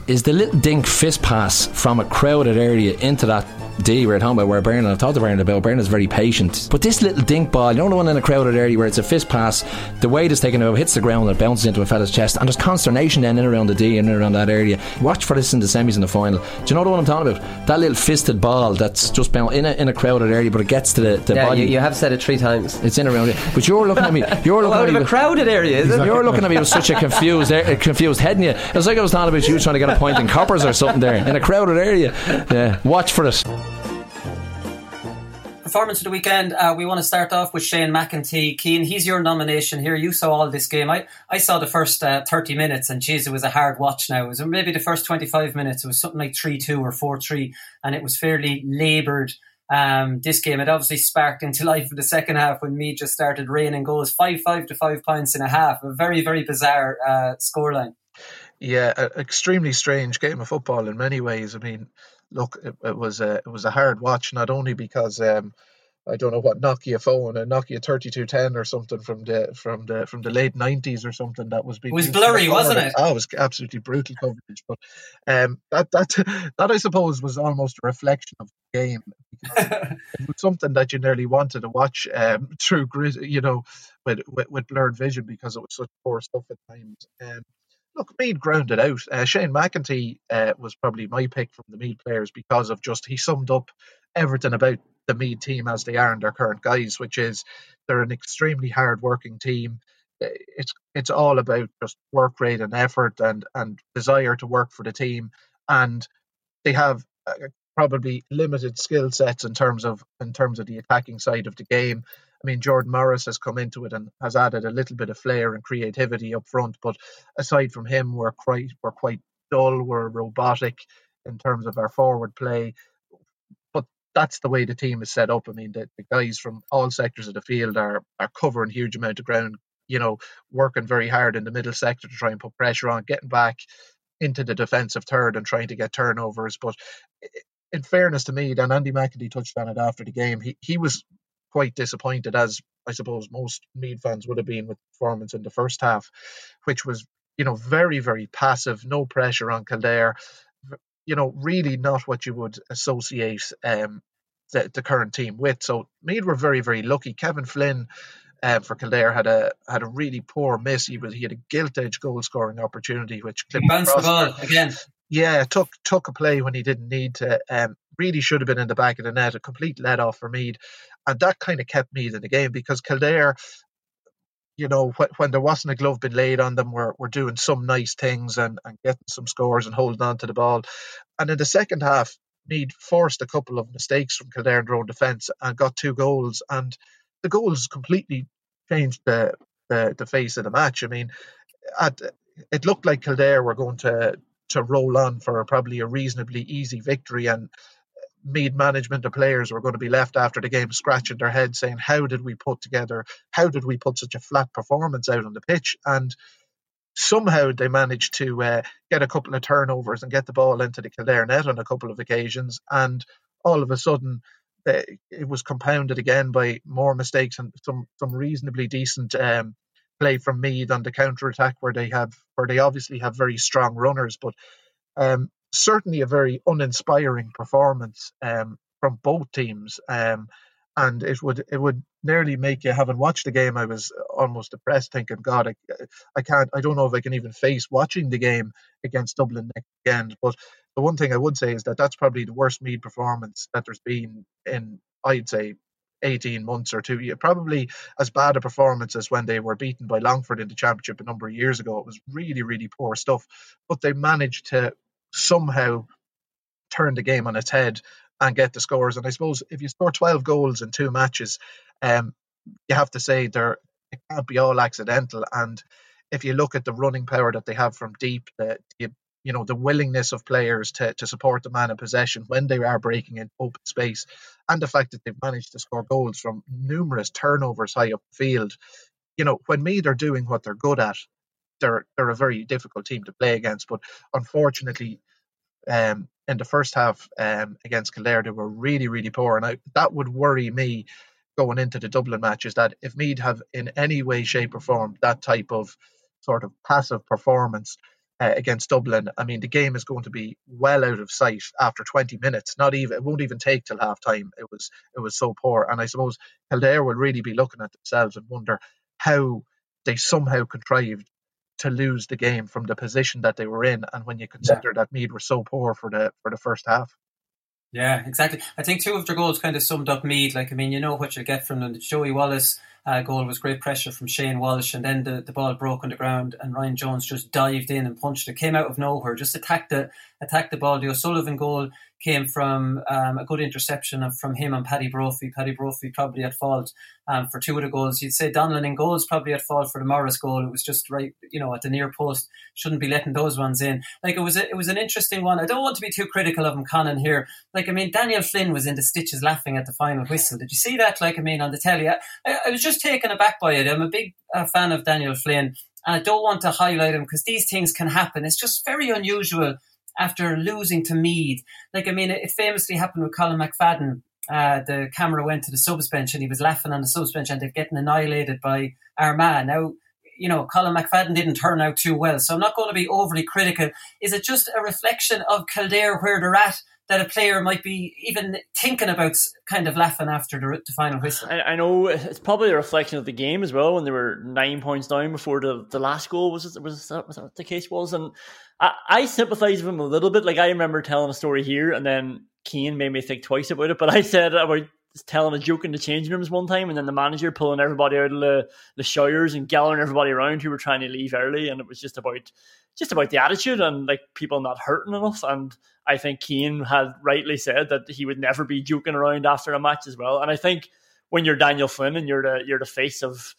is the little dink fist pass from a crowded area into that D we're at home about where Bernard, I've talked to Bernard about, Bernard's very patient. But this little dink ball, you know the one in a crowded area where it's a fist pass, the weight is taken over, hits the ground and it bounces into a fella's chest, and there's consternation then in around the D and in around that area. Watch for this in the semis and the final. Do you know the one I'm talking about? That little fisted ball that's just bounced in a, in a crowded area, but it gets to the, the yeah, body. You, you have said it three times. It's in around it. But you're looking at me. [laughs] You're looking well, at me. a crowded area, it? You're looking at me with such a confused, a confused head in you. It's like I was talking about you trying to get a point in coppers or something there in a crowded area. Yeah, watch for it performance of the weekend, uh, we want to start off with Shane McEntee. Cian, he's your nomination here. You saw all this game. I, I saw the first uh, 30 minutes, and geez, it was a hard watch now. It was maybe the first 25 minutes, it was something like 3 2 or 4 3, and it was fairly laboured. Um, this game, it obviously sparked into [laughs] life in the second half when me just started raining goals 5 5 to 5 points and a half. A very, very bizarre uh, scoreline. Yeah, extremely strange game of football in many ways. I mean, look, it, it, was a it was a hard watch, not only because um, I don't know what Nokia phone, a Nokia thirty two ten or something from the from the from the late nineties or something that was being. It was blurry, wasn't it? Oh, it was absolutely brutal coverage. But um, that that [laughs] that I suppose was almost a reflection of the game. [laughs] it was something that you nearly wanted to watch um, [laughs] through grid, you know, with, with, with blurred vision because it was such poor stuff at times. Um, look, Meath grounded out. Uh, Shane McEntee uh, was probably my pick from the Meath players because of just he summed up everything about the Meath team as they are in their current guise, which is they're an extremely hard working team. Uh, it's it's all about just work rate and effort and and desire to work for the team, and they have uh, probably limited skill sets in terms of in terms of the attacking side of the game. I mean, Jordan Morris has come into it and has added a little bit of flair and creativity up front. But aside from him, we're quite we're quite dull. We're robotic in terms of our forward play. But that's the way the team is set up. I mean, the, the guys from all sectors of the field are are covering huge amount of ground. You know, working very hard in the middle sector to try and put pressure on, getting back into the defensive third and trying to get turnovers. But in fairness to me, then Andy McEntee touched on it after the game. He he was quite disappointed, as I suppose most Meath fans would have been with performance in the first half, which was, you know, very, very passive, no pressure on Kildare. You know, really not what you would associate um, the, the current team with. So Meath were very, very lucky. Kevin Flynn um, for Kildare had a had a really poor miss. He was he had a gilt edge goal scoring opportunity, which clipped bounced the ball again. Yeah, took took a play when he didn't need to. Um, really should have been in the back of the net. A complete let off for Meath, and that kind of kept Meath in the game because Kildare you know, when, when there wasn't a glove being laid on them, were, were doing some nice things and, and getting some scores and holding on to the ball. And in the second half, Meath forced a couple of mistakes from Kildare in their own defence and got two goals. And the goals completely changed the, the, the face of the match. I mean, at, it looked like Kildare were going to to roll on for probably a reasonably easy victory and Meath management of players were going to be left after the game scratching their heads saying, How did we put together, how did we put such a flat performance out on the pitch? And somehow they managed to uh, get a couple of turnovers and get the ball into the Kildare net on a couple of occasions. And all of a sudden, they, it was compounded again by more mistakes and some, some reasonably decent um, play from Meath on the counter attack, where they have where they obviously have very strong runners, but um, certainly a very uninspiring performance um, from both teams. Um, and it would it would nearly make you having watched the game. I was almost depressed, thinking, God, I, I can't, I don't know if I can even face watching the game against Dublin next weekend. But the one thing I would say is that that's probably the worst Meath performance that there's been in, I'd say, 18 months or two. Probably as bad a performance as when they were beaten by Longford in the championship a number of years ago. It was really, really poor stuff. But they managed to somehow turn the game on its head and get the scores. And I suppose if you score 12 goals in two matches, um, you have to say they're it can't be all accidental. And if you look at the running power that they have from deep, the, the you know the willingness of players to, to support the man in possession when they are breaking in open space, and the fact that they've managed to score goals from numerous turnovers high up the field, you know when Meath are doing what they're good at, they're they're a very difficult team to play against. But unfortunately, um, in the first half um, against Kildare, they were really really poor, and I, that would worry me going into the Dublin matches. That if Meath have in any way, shape, or form that type of sort of passive performance. Uh, against Dublin, I mean, the game is going to be well out of sight after 20 minutes. Not even it won't even take till half time. It was it was so poor, and I suppose Kildare will really be looking at themselves and wonder how they somehow contrived to lose the game from the position that they were in, and when you consider yeah. that Meath were so poor for the for the first half. Yeah, exactly. I think two of their goals kind of summed up Meath. Like, I mean, you know what you get from them. The Joey Wallace uh, goal was great pressure from Shane Walsh, and then the, the ball broke on the ground, and Ryan Jones just dived in and punched it. Came out of nowhere, just attacked the attacked the ball. The O'Sullivan goal came from um, a good interception from him and Paddy Brophy. Paddy Brophy probably at fault um, for two of the goals. You'd say Donnellan in goals probably at fault for the Morris goal. It was just right, you know, at the near post. Shouldn't be letting those ones in. Like it was, a, it was an interesting one. I don't want to be too critical of him, Conan here. Like I mean, Daniel Flynn was in the stitches laughing at the final whistle. Did you see that? Like I mean, on the telly, I, I was just taken aback by it. I'm a big uh, fan of Daniel Flynn. And I don't want to highlight him because these things can happen. It's just very unusual after losing to Meath. Like, I mean, it famously happened with Colm McFadden. Uh, the camera went to the subs bench and he was laughing on the subs bench and they're getting annihilated by Armagh. Now, you know, Colm McFadden didn't turn out too well, so I'm not going to be overly critical. Is it just a reflection of Kildare where they're at that a player might be even thinking about kind of laughing after the, the final whistle. I, I, know uh, it's probably a reflection of the game as well when they were nine points down before the, the last goal was it, was that, was that the case was and I, I sympathise with him a little bit like I remember telling a story here and then Cian made me think twice about it but I said about telling a joke in the changing rooms one time and then the manager pulling everybody out of the, the showers and gathering everybody around who were trying to leave early and it was just about just about the attitude and like people not hurting enough. And I think Cian had rightly said that he would never be joking around after a match as well. And I think when you're Daniel Flynn and you're the you're the face of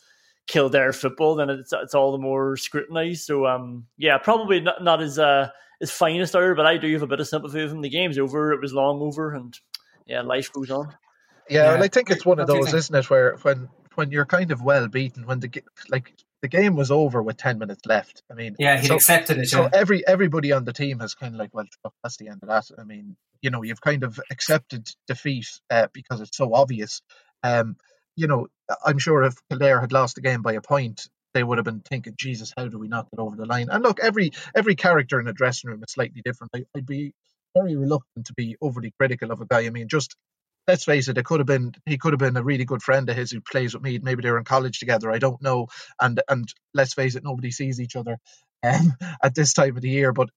Kildare football, then it's it's all the more scrutinised. So um yeah, probably not not as uh as finest hour, but I do have a bit of sympathy with him. The game's over, it was long over, and yeah, life goes on. Yeah, yeah. Well, I think it's one of those, isn't it, where when when you're kind of well beaten, when the like the game was over with 10 minutes left. I mean, yeah, he so, accepted it. So yeah. every everybody on the team has kind of like, well, that's the end of that. I mean, you know, you've kind of accepted defeat uh, because it's so obvious. Um, you know, I'm sure if Kildare had lost the game by a point, they would have been thinking, Jesus, how do we knock it over the line? And look, every every character in a dressing room is slightly different. I, I'd be very reluctant to be overly critical of a guy. I mean, just let's face it, it could have been he could have been a really good friend of his who plays with me. Maybe they were in college together. I don't know. And and let's face it, nobody sees each other [laughs] um, at this time of the year. But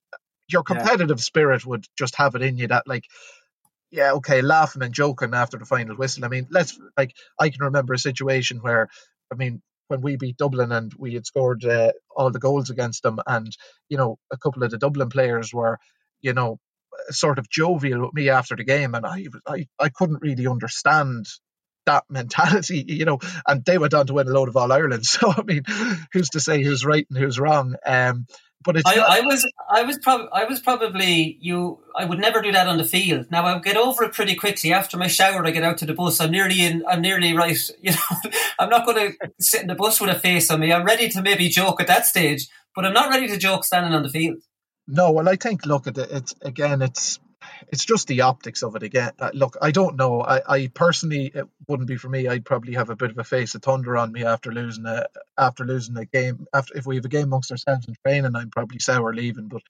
your competitive yeah. spirit would just have it in you that like yeah, okay, laughing and joking after the final whistle. I mean, let's like I can remember a situation where I mean when we beat Dublin and we had scored uh, all the goals against them, and you know a couple of the Dublin players were, you know, sort of jovial with me after the game, and I I, I couldn't really understand that [laughs] mentality, you know, and they went on to win a load of All Ireland. [laughs] So I mean, who's to say who's right and who's wrong? Um, but it's I, not- I was I was probably I was probably you I would never do that on the field. Now I get over it pretty quickly. After my shower I get out to the bus. I'm nearly in I'm nearly right, [laughs] you know. I'm not gonna sit in the bus with a face on me. I'm ready to maybe joke at that stage, but I'm not ready to joke standing on the field. No, well, I think look at it. It's again, it's it's just the optics of it again. Uh, look, I don't know. I, I personally, it wouldn't be for me. I'd probably have a bit of a face of thunder on me after losing a after losing a game. After if we have a game amongst ourselves in training, I'm probably sour leaving. But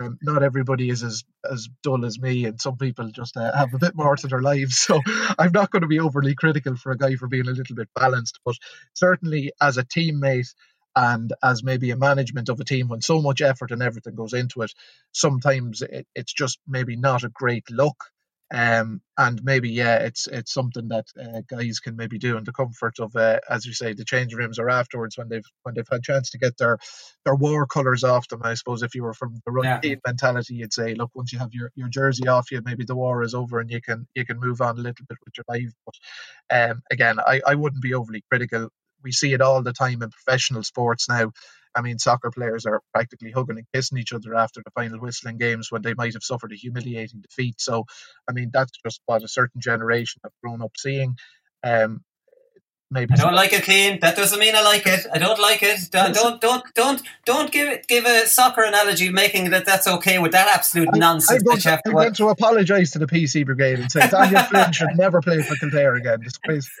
um, not everybody is as as dull as me, and some people just uh, have a bit more to their lives. [laughs] So I'm not going to be overly critical for a guy for being a little bit balanced. But certainly, as a teammate and as maybe a management of a team when so much effort and everything goes into it sometimes it, it's just maybe not a great look um and maybe yeah it's it's something that uh, guys can maybe do in the comfort of uh, as you say the change rooms or afterwards when they've when they've had chance to get their their war colors off them i suppose if you were from the right Yeah. team mentality you'd say look once you have your, your jersey off you maybe the war is over and you can you can move on a little bit with your life but um again i i wouldn't be overly critical we see it all the time in professional sports now. I mean, soccer players are practically hugging and kissing each other after the final whistling games when they might have suffered a humiliating defeat. So, I mean, that's just what a certain generation have grown up seeing. Um, maybe I don't like it clean. That doesn't mean I like it. I don't like it. Don't don't don't don't, don't give it, give a soccer analogy making that that's okay with that absolute I'm nonsense going, that you have to I'm going to apologise to the PC Brigade and say Daniel Flynn should [laughs] never play for Kildare again. Disgrace. [laughs]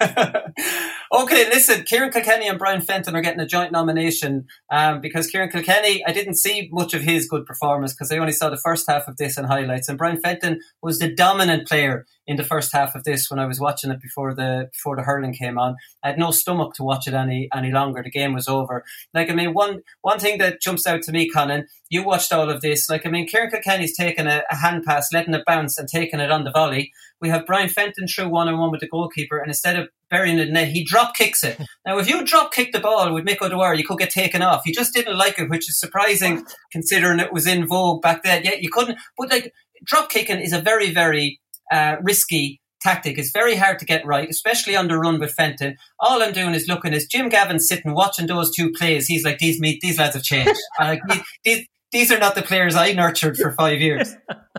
Okay, listen, Ciarán Kilkenny and Brian Fenton are getting a joint nomination um, because Ciarán Kilkenny, I didn't see much of his good performance because I only saw the first half of this in highlights, and Brian Fenton was the dominant player in the first half of this when I was watching it before the before the hurling came on. I had no stomach to watch it any any longer. The game was over. Like I mean, one one thing that jumps out to me, Conan, you watched all of this. Like I mean, Ciarán Kilkenny's taking a, a hand pass, letting it bounce, and taking it on the volley. We have Brian Fenton through one on one with the goalkeeper, and instead of burying it in the net, he drop kicks it. [laughs] Now, if you drop kick the ball with Mick O'Dwyer, you could get taken off. He just didn't like it, which is surprising considering it was in vogue back then. Yeah, you couldn't. But like drop kicking is a very, very uh, risky tactic. It's very hard to get right, especially on the run with Fenton. All I'm doing is looking as Jim Gavin sitting watching those two plays. He's like, these me, these lads have changed. [laughs] Like these, these these are not the players I nurtured for five years,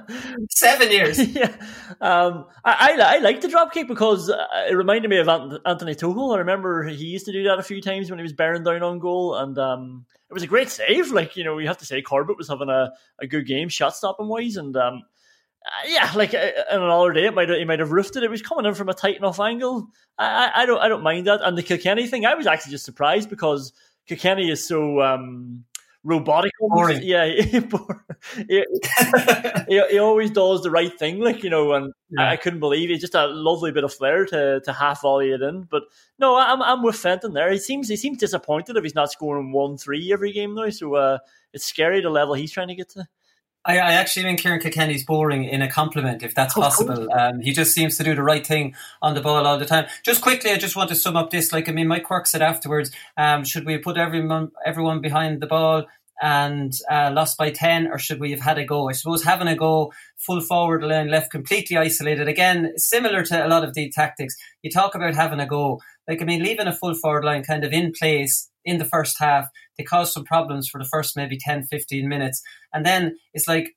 [laughs] seven years. [laughs] yeah, um, I, I I like the drop kick because uh, it reminded me of Anthony Tohill. I remember he used to do that a few times when he was bearing down on goal, and um, it was a great save. Like you know, we have to say Corbett was having a, a good game, shot stopping wise, and um, yeah, like uh, on another day, it might have, he might have roofed it. It was coming in from a tight enough angle. I, I, don't I don't mind that. And the Kilkenny thing, I was actually just surprised because Kilkenny is so. Um, robotic. Boring. yeah [laughs] he, he, he, he always does the right thing like you know and I, I couldn't believe it just a lovely bit of flair to, to half volley it in but no I'm, I'm with Fenton there he seems he seems disappointed if he's not scoring 1-3 every game though. so uh, it's scary the level he's trying to get to I, I actually think Ciarán Kilkenny's boring in a compliment, if that's course. possible. Um, he just seems to do the right thing on the ball all the time. Just quickly, I just want to sum up this. Like, I mean, Mike Quirke said afterwards, um, should we put everyone everyone behind the ball and uh, lost by 10, or should we have had a go? I suppose having a go, full forward line, left completely isolated. Again, similar to a lot of the tactics. You talk about having a go. Like, I mean, leaving a full forward line kind of in place in the first half, they caused some problems for the first maybe 10, 15 minutes. And then it's like,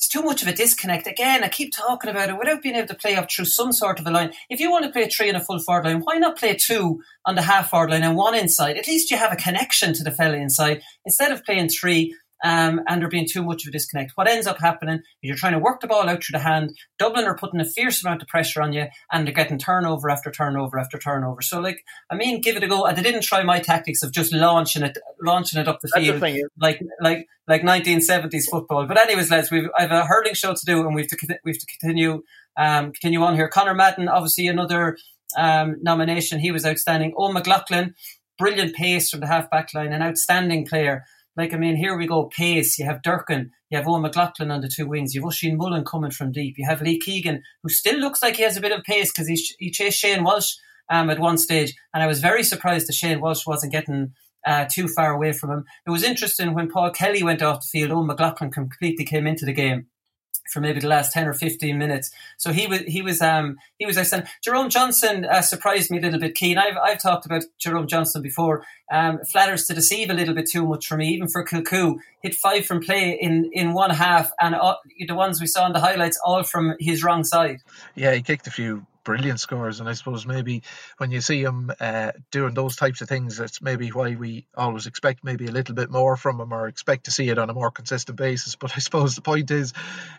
it's too much of a disconnect. Again, I keep talking about it without being able to play up through some sort of a line. If you want to play three in a full forward line, why not play two on the half forward line and one inside? At least you have a connection to the fella inside instead of playing three um, and there being too much of a disconnect. What ends up happening is you're trying to work the ball out through the hand. Dublin are putting a fierce amount of pressure on you and they're getting turnover after turnover after turnover. So, like, I mean, give it a go. And they didn't try my tactics of just launching it, launching it up the the field yeah. like like like 1970s football. But anyways, lads, we've I have a hurling show to do, and we've to we've to continue um, continue on here. Connor Madden, obviously another um, nomination. He was outstanding. Oh McLaughlin, brilliant pace from the half back line, an outstanding player. Like, I mean, here we go, pace. You have Durcan, you have Eoghan McLaughlin on the two wings, you have Oisin Mullen coming from deep, you have Lee Keegan, who still looks like he has a bit of pace because he, he chased Shane Walsh um, at one stage, and I was very surprised that Shane Walsh wasn't getting uh, too far away from him. It was interesting when Paul Kelly went off the field, Eoghan McLaughlin completely came into the game for maybe the last 10 or 15 minutes. So he was, he was, um, he was excellent. Jerome Johnston uh, surprised me a little bit, Cian. I've, I've talked about Jerome Johnston before. Um, flatters to deceive a little bit too much for me, even for Kilcoo. Hit five from play in, in one half, and all, the ones we saw in the highlights, all from his wrong side. Yeah, he kicked a few brilliant scores. And I suppose maybe when you see him uh, doing those types of things, that's maybe why we always expect maybe a little bit more from him or expect to see it on a more consistent basis. But I suppose the point is,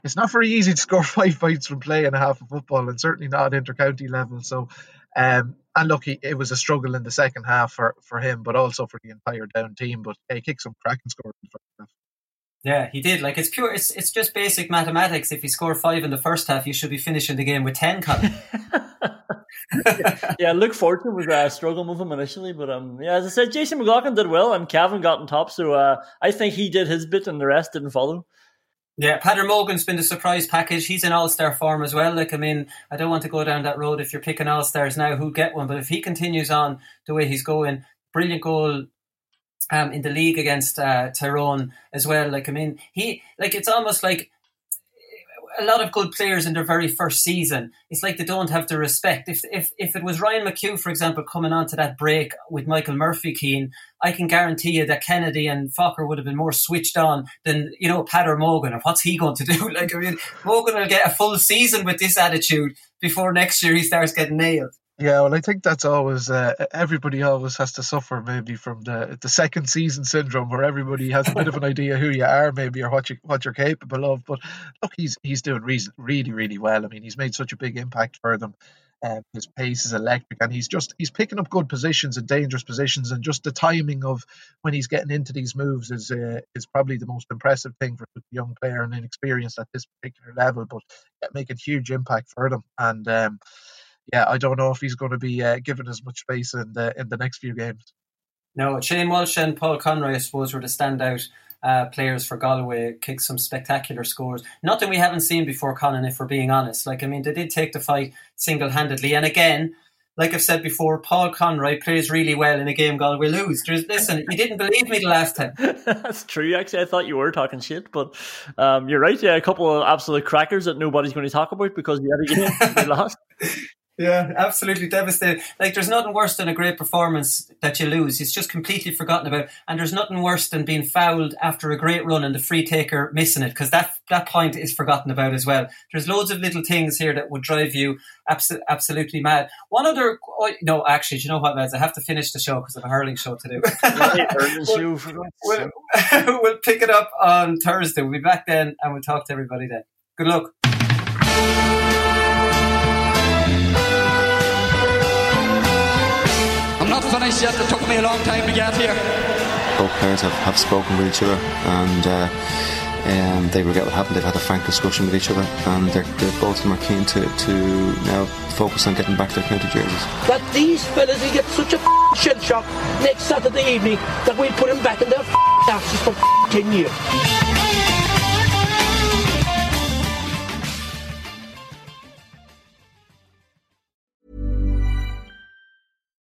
it's not very easy to [laughs] score five points from play and a half of football, and certainly not intercounty level. So. Um, and look, he, it was a struggle in the second half for, for him, but also for the entire down team. But he kicked some cracking scores in the first half. Yeah, he did. Like it's pure. It's it's just basic mathematics. If you score five in the first half, you should be finishing the game with ten. Colm. [laughs] [laughs] yeah, Luke Fortune was uh, struggling with him initially, but um, yeah, as I said, Jason McLaughlin did well, and Cavan got on top. So uh, I think he did his bit, and the rest didn't follow. Yeah, Peadar Mogan's been the surprise package. He's in all star form as well. Like, I mean, I don't want to go down that road. If you're picking all stars now, who get one? But if he continues on the way he's going, brilliant goal um, in the league against uh, Tyrone as well. Like I mean, he like it's almost like a lot of good players in their very first season. It's like they don't have the respect. If if if it was Ryan McHugh, for example, coming on to that break with Michael Murphy Cian, I can guarantee you that Kennedy and Forker would have been more switched on than you know Peadar Mogan. Or what's he going to do? [laughs] Like I mean, Morgan will get a full season with this attitude before next year he starts getting nailed. Yeah, well, I think that's always uh, everybody always has to suffer maybe from the the second season syndrome, where everybody has a bit of an idea who you are, maybe or what you what you're capable of. But look, he's he's doing reason, really really well. I mean, he's made such a big impact for them. Um, his pace is electric, and he's just he's picking up good positions and dangerous positions, and just the timing of when he's getting into these moves is uh, is probably the most impressive thing for a young player and inexperienced at this particular level, but making huge impact for them. And um, yeah, I don't know if he's going to be uh, given as much space in the in the next few games. No, Shane Walsh and Paul Conroy, I suppose, were the standout uh, players for Galway. Kicked some spectacular scores. Nothing we haven't seen before, Colm. If we're being honest, like I mean, they did take the fight single handedly, and again. Like I've said before, Paul Conroy plays really well in a game Galway lose. There's, listen, you didn't believe me the last time. [laughs] That's true. Actually, I thought you were talking shit, but um, you're right. Yeah, a couple of absolute crackers that nobody's going to talk about because the other game they lost. [laughs] Yeah, absolutely devastated. Like, there's nothing worse than a great performance that you lose. It's just completely forgotten about. And there's nothing worse than being fouled after a great run and the free taker missing it, because that that point is forgotten about as well. There's loads of little things here that would drive you abso- absolutely mad. One other, oh, no, actually, do you know what, lads? I have to finish the show because I have a hurling show to do. [laughs] we'll, we'll, [laughs] we'll pick it up on Thursday. We'll be back then and we'll talk to everybody then. Good luck. Not yet. It took me a long time to get here. Both players have, have spoken with each other and uh, um, they regret what happened. They've had a frank discussion with each other and they're, they're both of them are keen to, to now focus on getting back to their county jerseys. That these fellas will get such a shell shock next Saturday evening that we'll put them back in their asses for 10 years.